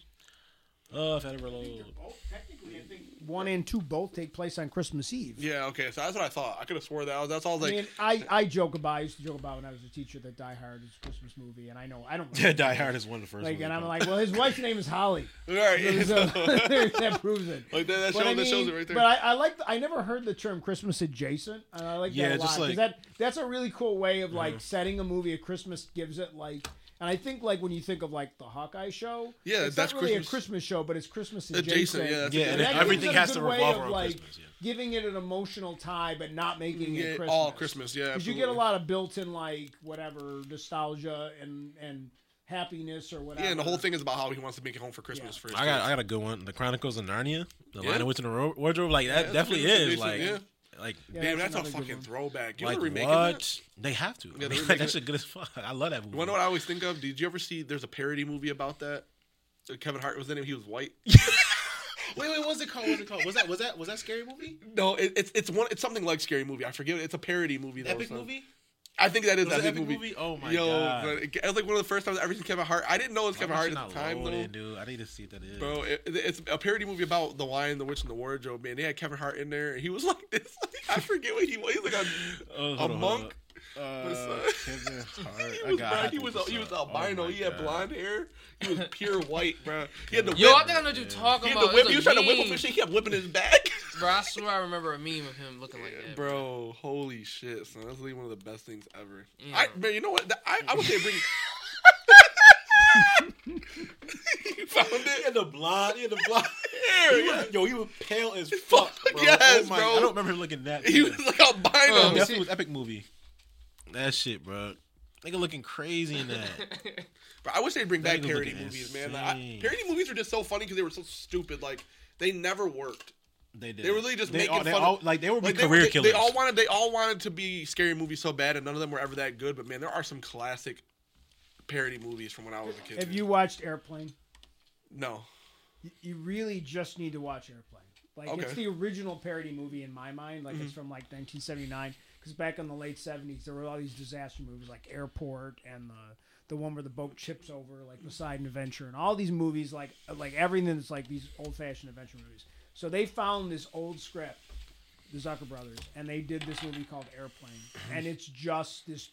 Oh, if I ever load. Technically, I think one and two both take place on Christmas Eve. Yeah, okay, so that's what I thought. I could have swore that. Was, that's all I was I mean, I, I joke about. I used to joke about when I was a teacher that Die Hard is a Christmas movie, and I know I don't. Yeah, Die Hard is one of the first. Like, and I'm like, well, his wife's name is Holly. right, So, that proves it. like that, that, But show, I that shows mean, it right there. But I, I like. The, I never heard the term Christmas adjacent, and I like Yeah, that a lot like- that that's a really cool way of like setting a movie at Christmas. Gives it like, and I think like when you think of like the Hawkeye show, Yeah, it's that's not really Christmas- a Christmas show, but it's Christmas Adjacent, uh, adjacent. yeah, that's yeah, a and good- that then gives everything has to revolve around like, Christmas. Yeah. Giving it an emotional tie, but not making Yeah, it Christmas. all Christmas, yeah, Because you get a lot of built-in like whatever nostalgia and and happiness or whatever. yeah, and the whole thing is about how he wants to make it home for Christmas Yeah. for his I got. I got a good one. The Chronicles of Narnia, the Yeah. Lion of Witch in the Wardrobe. Like that that's definitely is like yeah. Like Yeah, Damn, that's, another a good fucking one. throwback. You like know remaking what that? they have to. Yeah, I they're mean, remaking like, that it. shit good as fuck. I love that movie. You wanna know what I always think of? Did you ever see? There's a parody movie about that. Uh, Kevin Hart was in it. He was white. Wait, wait, what's it called? What's it called? Was that was that was that scary movie? No, it, it's it's one. It's something like Scary Movie. I forget. It's a parody movie. Though, Epic so- movie? I think that is Was it epic, Epic movie. movie? Oh my Yo, God. but it, it was like one of the first times I ever seen Kevin Hart. I didn't know it was Kevin Hart at the not time load though. it, dude. I need to see what that is. Bro, it, it's a parody movie about the Lion, the Witch, and the Wardrobe. Man, they had Kevin Hart in there. and He was like this. I forget what he was. He's like a, Oh, a on, monk. Uh. Kevin Hart. He was, bro, he was look he was up. Oh albino. he had God. blonde hair. He was pure white, bro. He had the Yo, whip. I think I know what you're talking he had about. the whip. He was was trying to whip him meme. and shit. He kept whipping his back. Bro, I swear I remember a meme of him looking like that. Bro, holy shit, son. That's really one of the best things ever. Yeah. I man, you know what? I, I would say bring. you found it? He had the blonde. He had the blonde hair. He was- yo, he was pale as fuck, bro. Yes, oh my, bro. I don't remember him looking that. He bad. was like albino. Um, oh, Definitely was epic movie. That shit, bro. Nigga looking crazy in that. Bro, I wish they'd bring back parody looking movies, man. Like, I, parody movies were just so funny because they were so stupid. Like they never worked. They did. They were really just they making all, they fun all, of- like they were Like they, career they, killers. they all wanted. They all wanted to be scary movies so bad, and none of them were ever that good. But man, there are some classic parody movies from when I was a kid. Have man. you watched Airplane? No. Y- You really just need to watch Airplane. Like it's the original parody movie in my mind. Like it's mm-hmm. from like 1979. Because back in the late 70s, there were all these disaster movies like Airport and the the one where the boat chips over, like Poseidon Adventure, and all these movies, like like everything that's like these old fashioned adventure movies. So they found this old script, the Zucker brothers, and they did this movie called Airplane, and it's just this.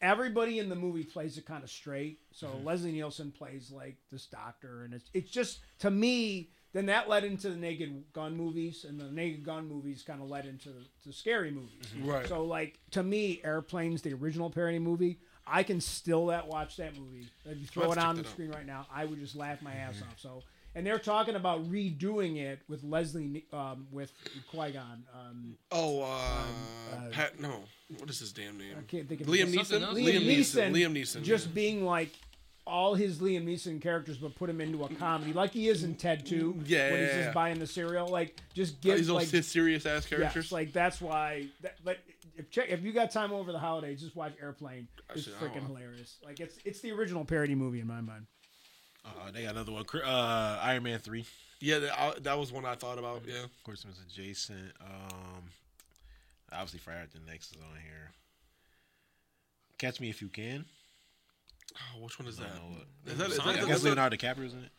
Everybody in the movie plays it kind of straight. So Leslie Nielsen plays like this doctor, and it's it's just to me. Then that led into the Naked Gun movies, and the Naked Gun movies kind of led into the scary movies. Right. So like to me, Airplane's the original parody movie. I can still that watch that movie. If you throw Let's it on the out. screen right now, I would just laugh my ass off. So, and they're talking about redoing it with Leslie, um, with Qui Gon. Um, Oh, uh, uh, Pat. No. What is his damn name? I can't think of Liam Neeson. Liam Liam Neeson. Neeson Liam Neeson. just yeah. being like all his Liam Neeson characters, but put him into a comedy, like he is in Ted Two. Yeah, when he's yeah, yeah. just buying the cereal, like just Oh, give these like serious ass yes, characters. like that's why. That, but if check if you got time over the holidays, just watch Airplane. It's freaking hilarious. Like it's it's the original parody movie in my mind. Uh, they got another one. Uh, Iron Man three. yeah, that, I, that was one I thought about. Yeah. Of course, it was adjacent. Um, obviously, Friday the Next is on here. Catch Me If You Can. Oh, which one is I that? don't Is that, is that, I guess that- Leonardo DiCaprio's in it.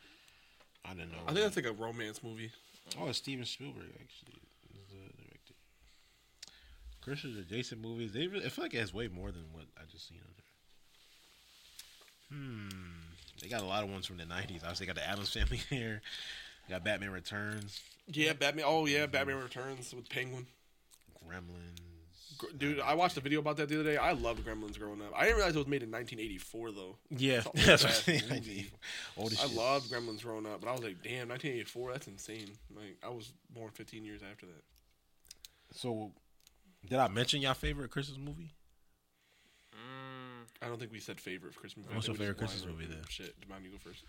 I didn't know. I think that's like a romance movie. oh, it's Steven Spielberg actually. Is the director. Christian adjacent movies. They really, I feel like it has way more than what I just seen on there. Hmm. They got a lot of ones from the '90s. Obviously, they got the Addams Family here. They got Batman Returns, Yeah, Batman. Oh yeah, Batman Returns with Penguin. Gremlins. Gr- Dude, I watched a video about that the other day. I loved Gremlins growing up. I didn't realize it was made in 1984 though. Yeah, that's what I movie. I loved Gremlins growing up, but I was like, damn, 1984, that's insane. Like I was born 15 years after that. So, did I mention your favorite Christmas movie? I don't think we said favorite Christmas. movie. What's I your we favorite just Christmas lined movie up. then? Shit, do you mind me go first?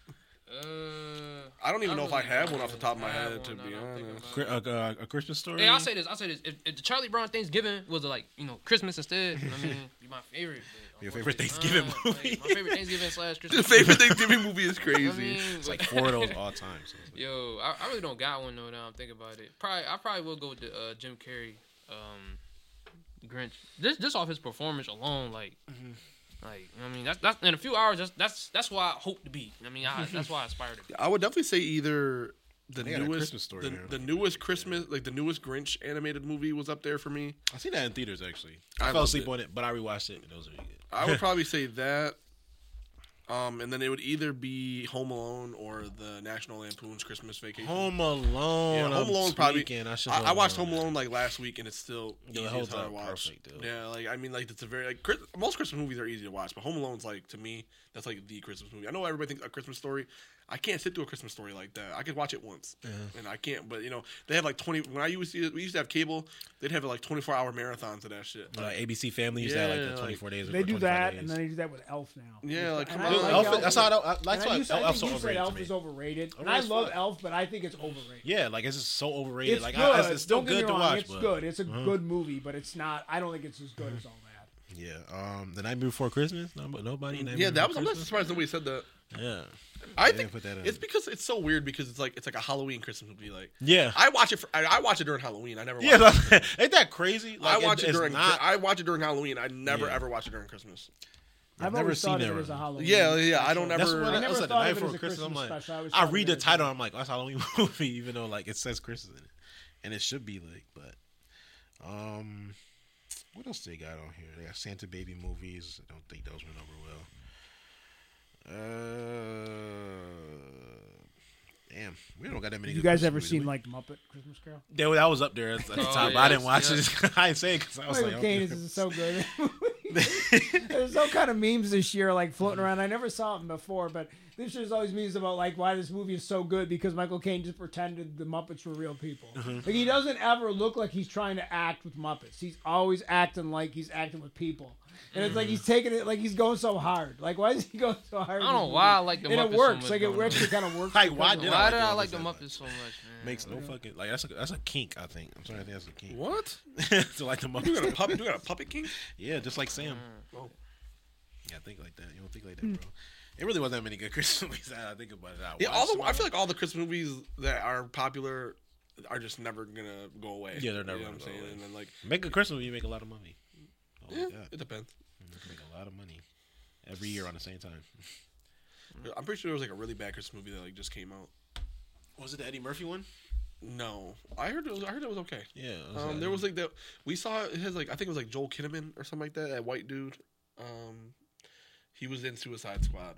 uh, I don't even know if I have one off the top of my have head, to one be that I'm honest. about. Cri- uh, uh, a Christmas story. Hey, I'll say this. I'll say this. If, if the Charlie Brown Thanksgiving was like you know Christmas instead, I mean, be my favorite. but Your favorite unfortunately, Thanksgiving uh, movie. like, my favorite Thanksgiving slash The Christmas. favorite Thanksgiving movie is crazy. I mean, It's like four of those all time. So it's like- Yo, I, I really don't got one though. Now I'm thinking about it. Probably, I probably will go with the uh, Jim Carrey, um, Grinch. This, just off his performance alone, like, like I mean, that's that's in a few hours. That's that's that's why I hope to be. I mean, I, that's why I aspire to be. I would definitely say either the They got a newest Christmas story the, now. the newest Christmas like the newest Grinch animated movie was up there for me. I seen that in theaters actually. I I, fell loved asleep it. on it, but I rewatched it. and It was really good. I would probably say that. Um, and then it would either be Home Alone or the National Lampoon's Christmas Vacation. Home Alone. Yeah, Home Alone probably. tweaking. I, I, I watched Home. Alone like last week, and it's still Yeah, easy it as holds hell to up watch. perfect, dude. Yeah, like I mean, like it's a very like Chris, most Christmas movies are easy to watch, but Home Alone's like to me that's like the Christmas movie. I know everybody thinks a Christmas story. I can't sit through a Christmas story like that. I could watch it once, and I can't. But you know, they have like twenty. When I used to we used to have cable, they'd have like twenty four hour marathons of that shit. Like ABC Family used to have like the like- 24 days. They do that, days. and then they do that with Elf now. Yeah, like, come I on. like Elf, Elf. that's how I, don't- I, And that's I why used to- I Elf's think so you said overrated. Elf to me. is overrated, and I love fuck. Elf, but I think it's overrated. Yeah, like it's just so overrated. It's like good. I, it's still Don't get me good to wrong, watch. It's but, good. It's a Uh-huh. good movie, but it's not. I don't think it's as good as all that. Yeah. Um, the night before Christmas. No, nobody. Yeah, that was. I'm not Christmas? surprised nobody said that. Yeah. I They think put that in. it's because it's so weird because it's like it's like a Halloween Christmas movie. Like Yeah. I watch it. For, I, I watch it during Halloween. I never. Watch Yeah, it. like, ain't that crazy? I watch it it's during. Not, I watch it during Halloween. I never Yeah. ever watch it during Christmas. I've, never always seen thought that of it as a. Halloween. Yeah, yeah, I don't special. That's never- what I I, never was like. The thought night of it before as a Christmas. I'm Christmas like, special. I always I thought of read it the as a- title. I'm like, that's a Halloween movie, even though like it says Christmas in it, and it should be like, but, um, What else they got on here? They got Santa Baby movies. I don't think those went over well. Uh, damn, we don't got that many. You good guys Christmas ever movies, seen we? like Muppet Christmas Carol? Yeah, well, that was up there at the Oh, top. but I didn't yes, watch yes. it. I didn't say it because I was Michael like, Caine okay. is so good. There's all kind of memes this year, like floating around. I never saw them before, but this year's always memes about like why this movie is so good because Michael Caine just pretended the Muppets were real people. Mm-hmm. Like he doesn't ever look like he's trying to act with Muppets. He's always acting like he's acting with people, and it's like mm-hmm. he's taking it like he's going so hard. Like why is he going so hard? I don't know why I like the and Muppets it so works. much, like it though. actually kind of works. Like, why of did it. I like did the I Muppets like the that? Muppets so much, man? Makes no fucking like that's a that's a kink. I think. I'm sorry, I think that's a kink. What? to like the Muppets. You got a Muppets. puppet? You got a puppet king? yeah, just like Sam. Mm. Oh. Yeah, think like that. You don't think like that, bro. It really wasn't that many good Christmas movies. that I think about it. I Yeah, all the, I feel like all the Christmas movies that are popular are just never gonna go away. Yeah, they're never You know what I'm go saying? away. And then like, make a Christmas movie, you make a lot of money. Oh my yeah, god, it depends. you can make a lot of money every year on the same time. I'm pretty sure there was like a really bad Christmas movie that like just came out. Was it the Eddie Murphy one? No, I heard it was. I heard it was okay. Yeah, it Um, uh, there was like that. We saw it has like I think it was like Joel Kinnaman or something like that. That white dude. Um, he was in Suicide Squad.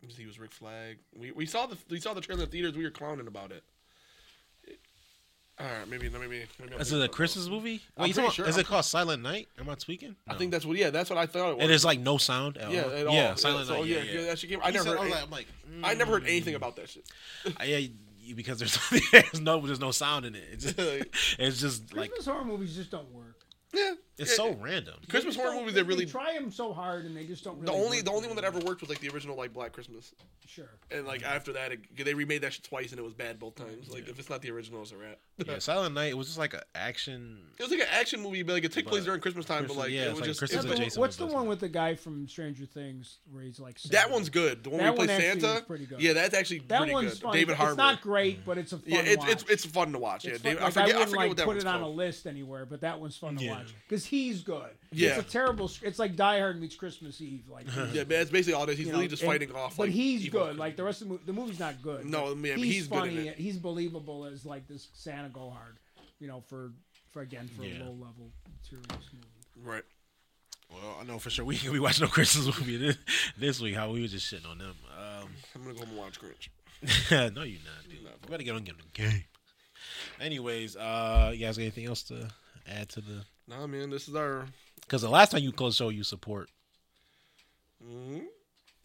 He was Rick Flag. We we saw the we saw the trailer in the theaters. We were clowning about it. All right, maybe maybe maybe. I'm Is it a Christmas else. movie? I'm you pretty talking- sure. Is I'm it called Silent Night? Am I tweaking? I think that's what. Yeah, that's what I thought it was. It is like no sound at Yeah, all. at all. yeah, Silent so, Night. yeah, yeah, yeah. that shit came. I He never said- heard. I was any- like, I'm like, I never heard mm. anything about that shit. Uh, yeah, you- because there's there's no there's no sound in it. It's just, it's just like Christmas horror movies just don't work. Yeah, it's yeah, so yeah. random. Christmas horror movies they, that really. try them so hard and they just don't. The only work the only one that ever worked was like the original like Black Christmas, Sure. and like mm-hmm. after that it, they remade that shit twice and it was bad both mm-hmm. times. Like if it's not the original, it's a rat. Yeah, Silent Night. It was just like an action. It was like an action movie, but like it took place during Christmas time. Christmas- but like yeah, it was like just Christmas it Yeah, Jason what's the one with the guy from Stranger Things where he's like that one's good. The one That where he plays Santa. pretty good. Yeah, that's actually That pretty one's good. fun. David Harbour. It's not great, mm-hmm. but it's a fun yeah, it's, it's it's fun to watch. Yeah, It's David, fun- I forget I, wouldn't, forget like, what that put it on a list anywhere, but that one's fun to watch because he's good. Yeah. it's a terrible. It's like Die Hard meets Christmas Eve. Like, Yeah, man, it's basically all it is. He's you really know, just and- fighting off. But like, he's evil good. Like the rest of the movie, the movie's not good. No, but man, but he's, he's good in funny. it. He's believable as like this Santa Gohard. You know, for for again for Yeah. a low level materials movie. Right. Well, I know for sure we can be watching no Christmas movie this, this week. How we were just shitting on them. Um, I'm gonna go home and watch Grinch. no, you're not, dude. You better get on get on game. Anyways, uh, you guys got anything else to add to the? Nah, man, this is our. Because the last time you closed show, you support. Mhm.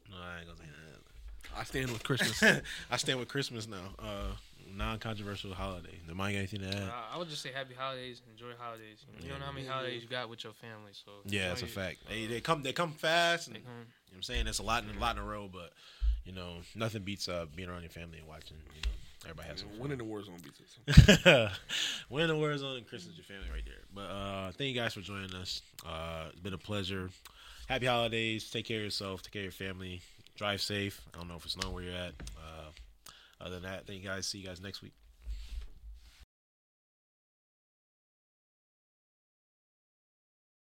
No, I ain't gonna say that. I stand with Christmas. I stand with Christmas now. Uh, non-controversial holiday. The Mike got anything to add? Uh, I would just say happy holidays, enjoy holidays. You, know, you don't know how many holidays you got with your family, so Yeah, that's a enjoy it. fact. They, they come they come fast, and They you know what I'm saying it's a lot in a lot in a row, but you know nothing beats uh, being around your family and watching. You know, everybody has some fun. Winning the war zone beats it. Winning the war zone and Christmas your family right there. But uh, thank you guys for joining us. Uh, it's been a pleasure. Happy holidays. Take care of yourself. Take care of your family. Drive safe. I don't know if it's snowing where you're at. Uh, other than that, thank you guys. See you guys next week.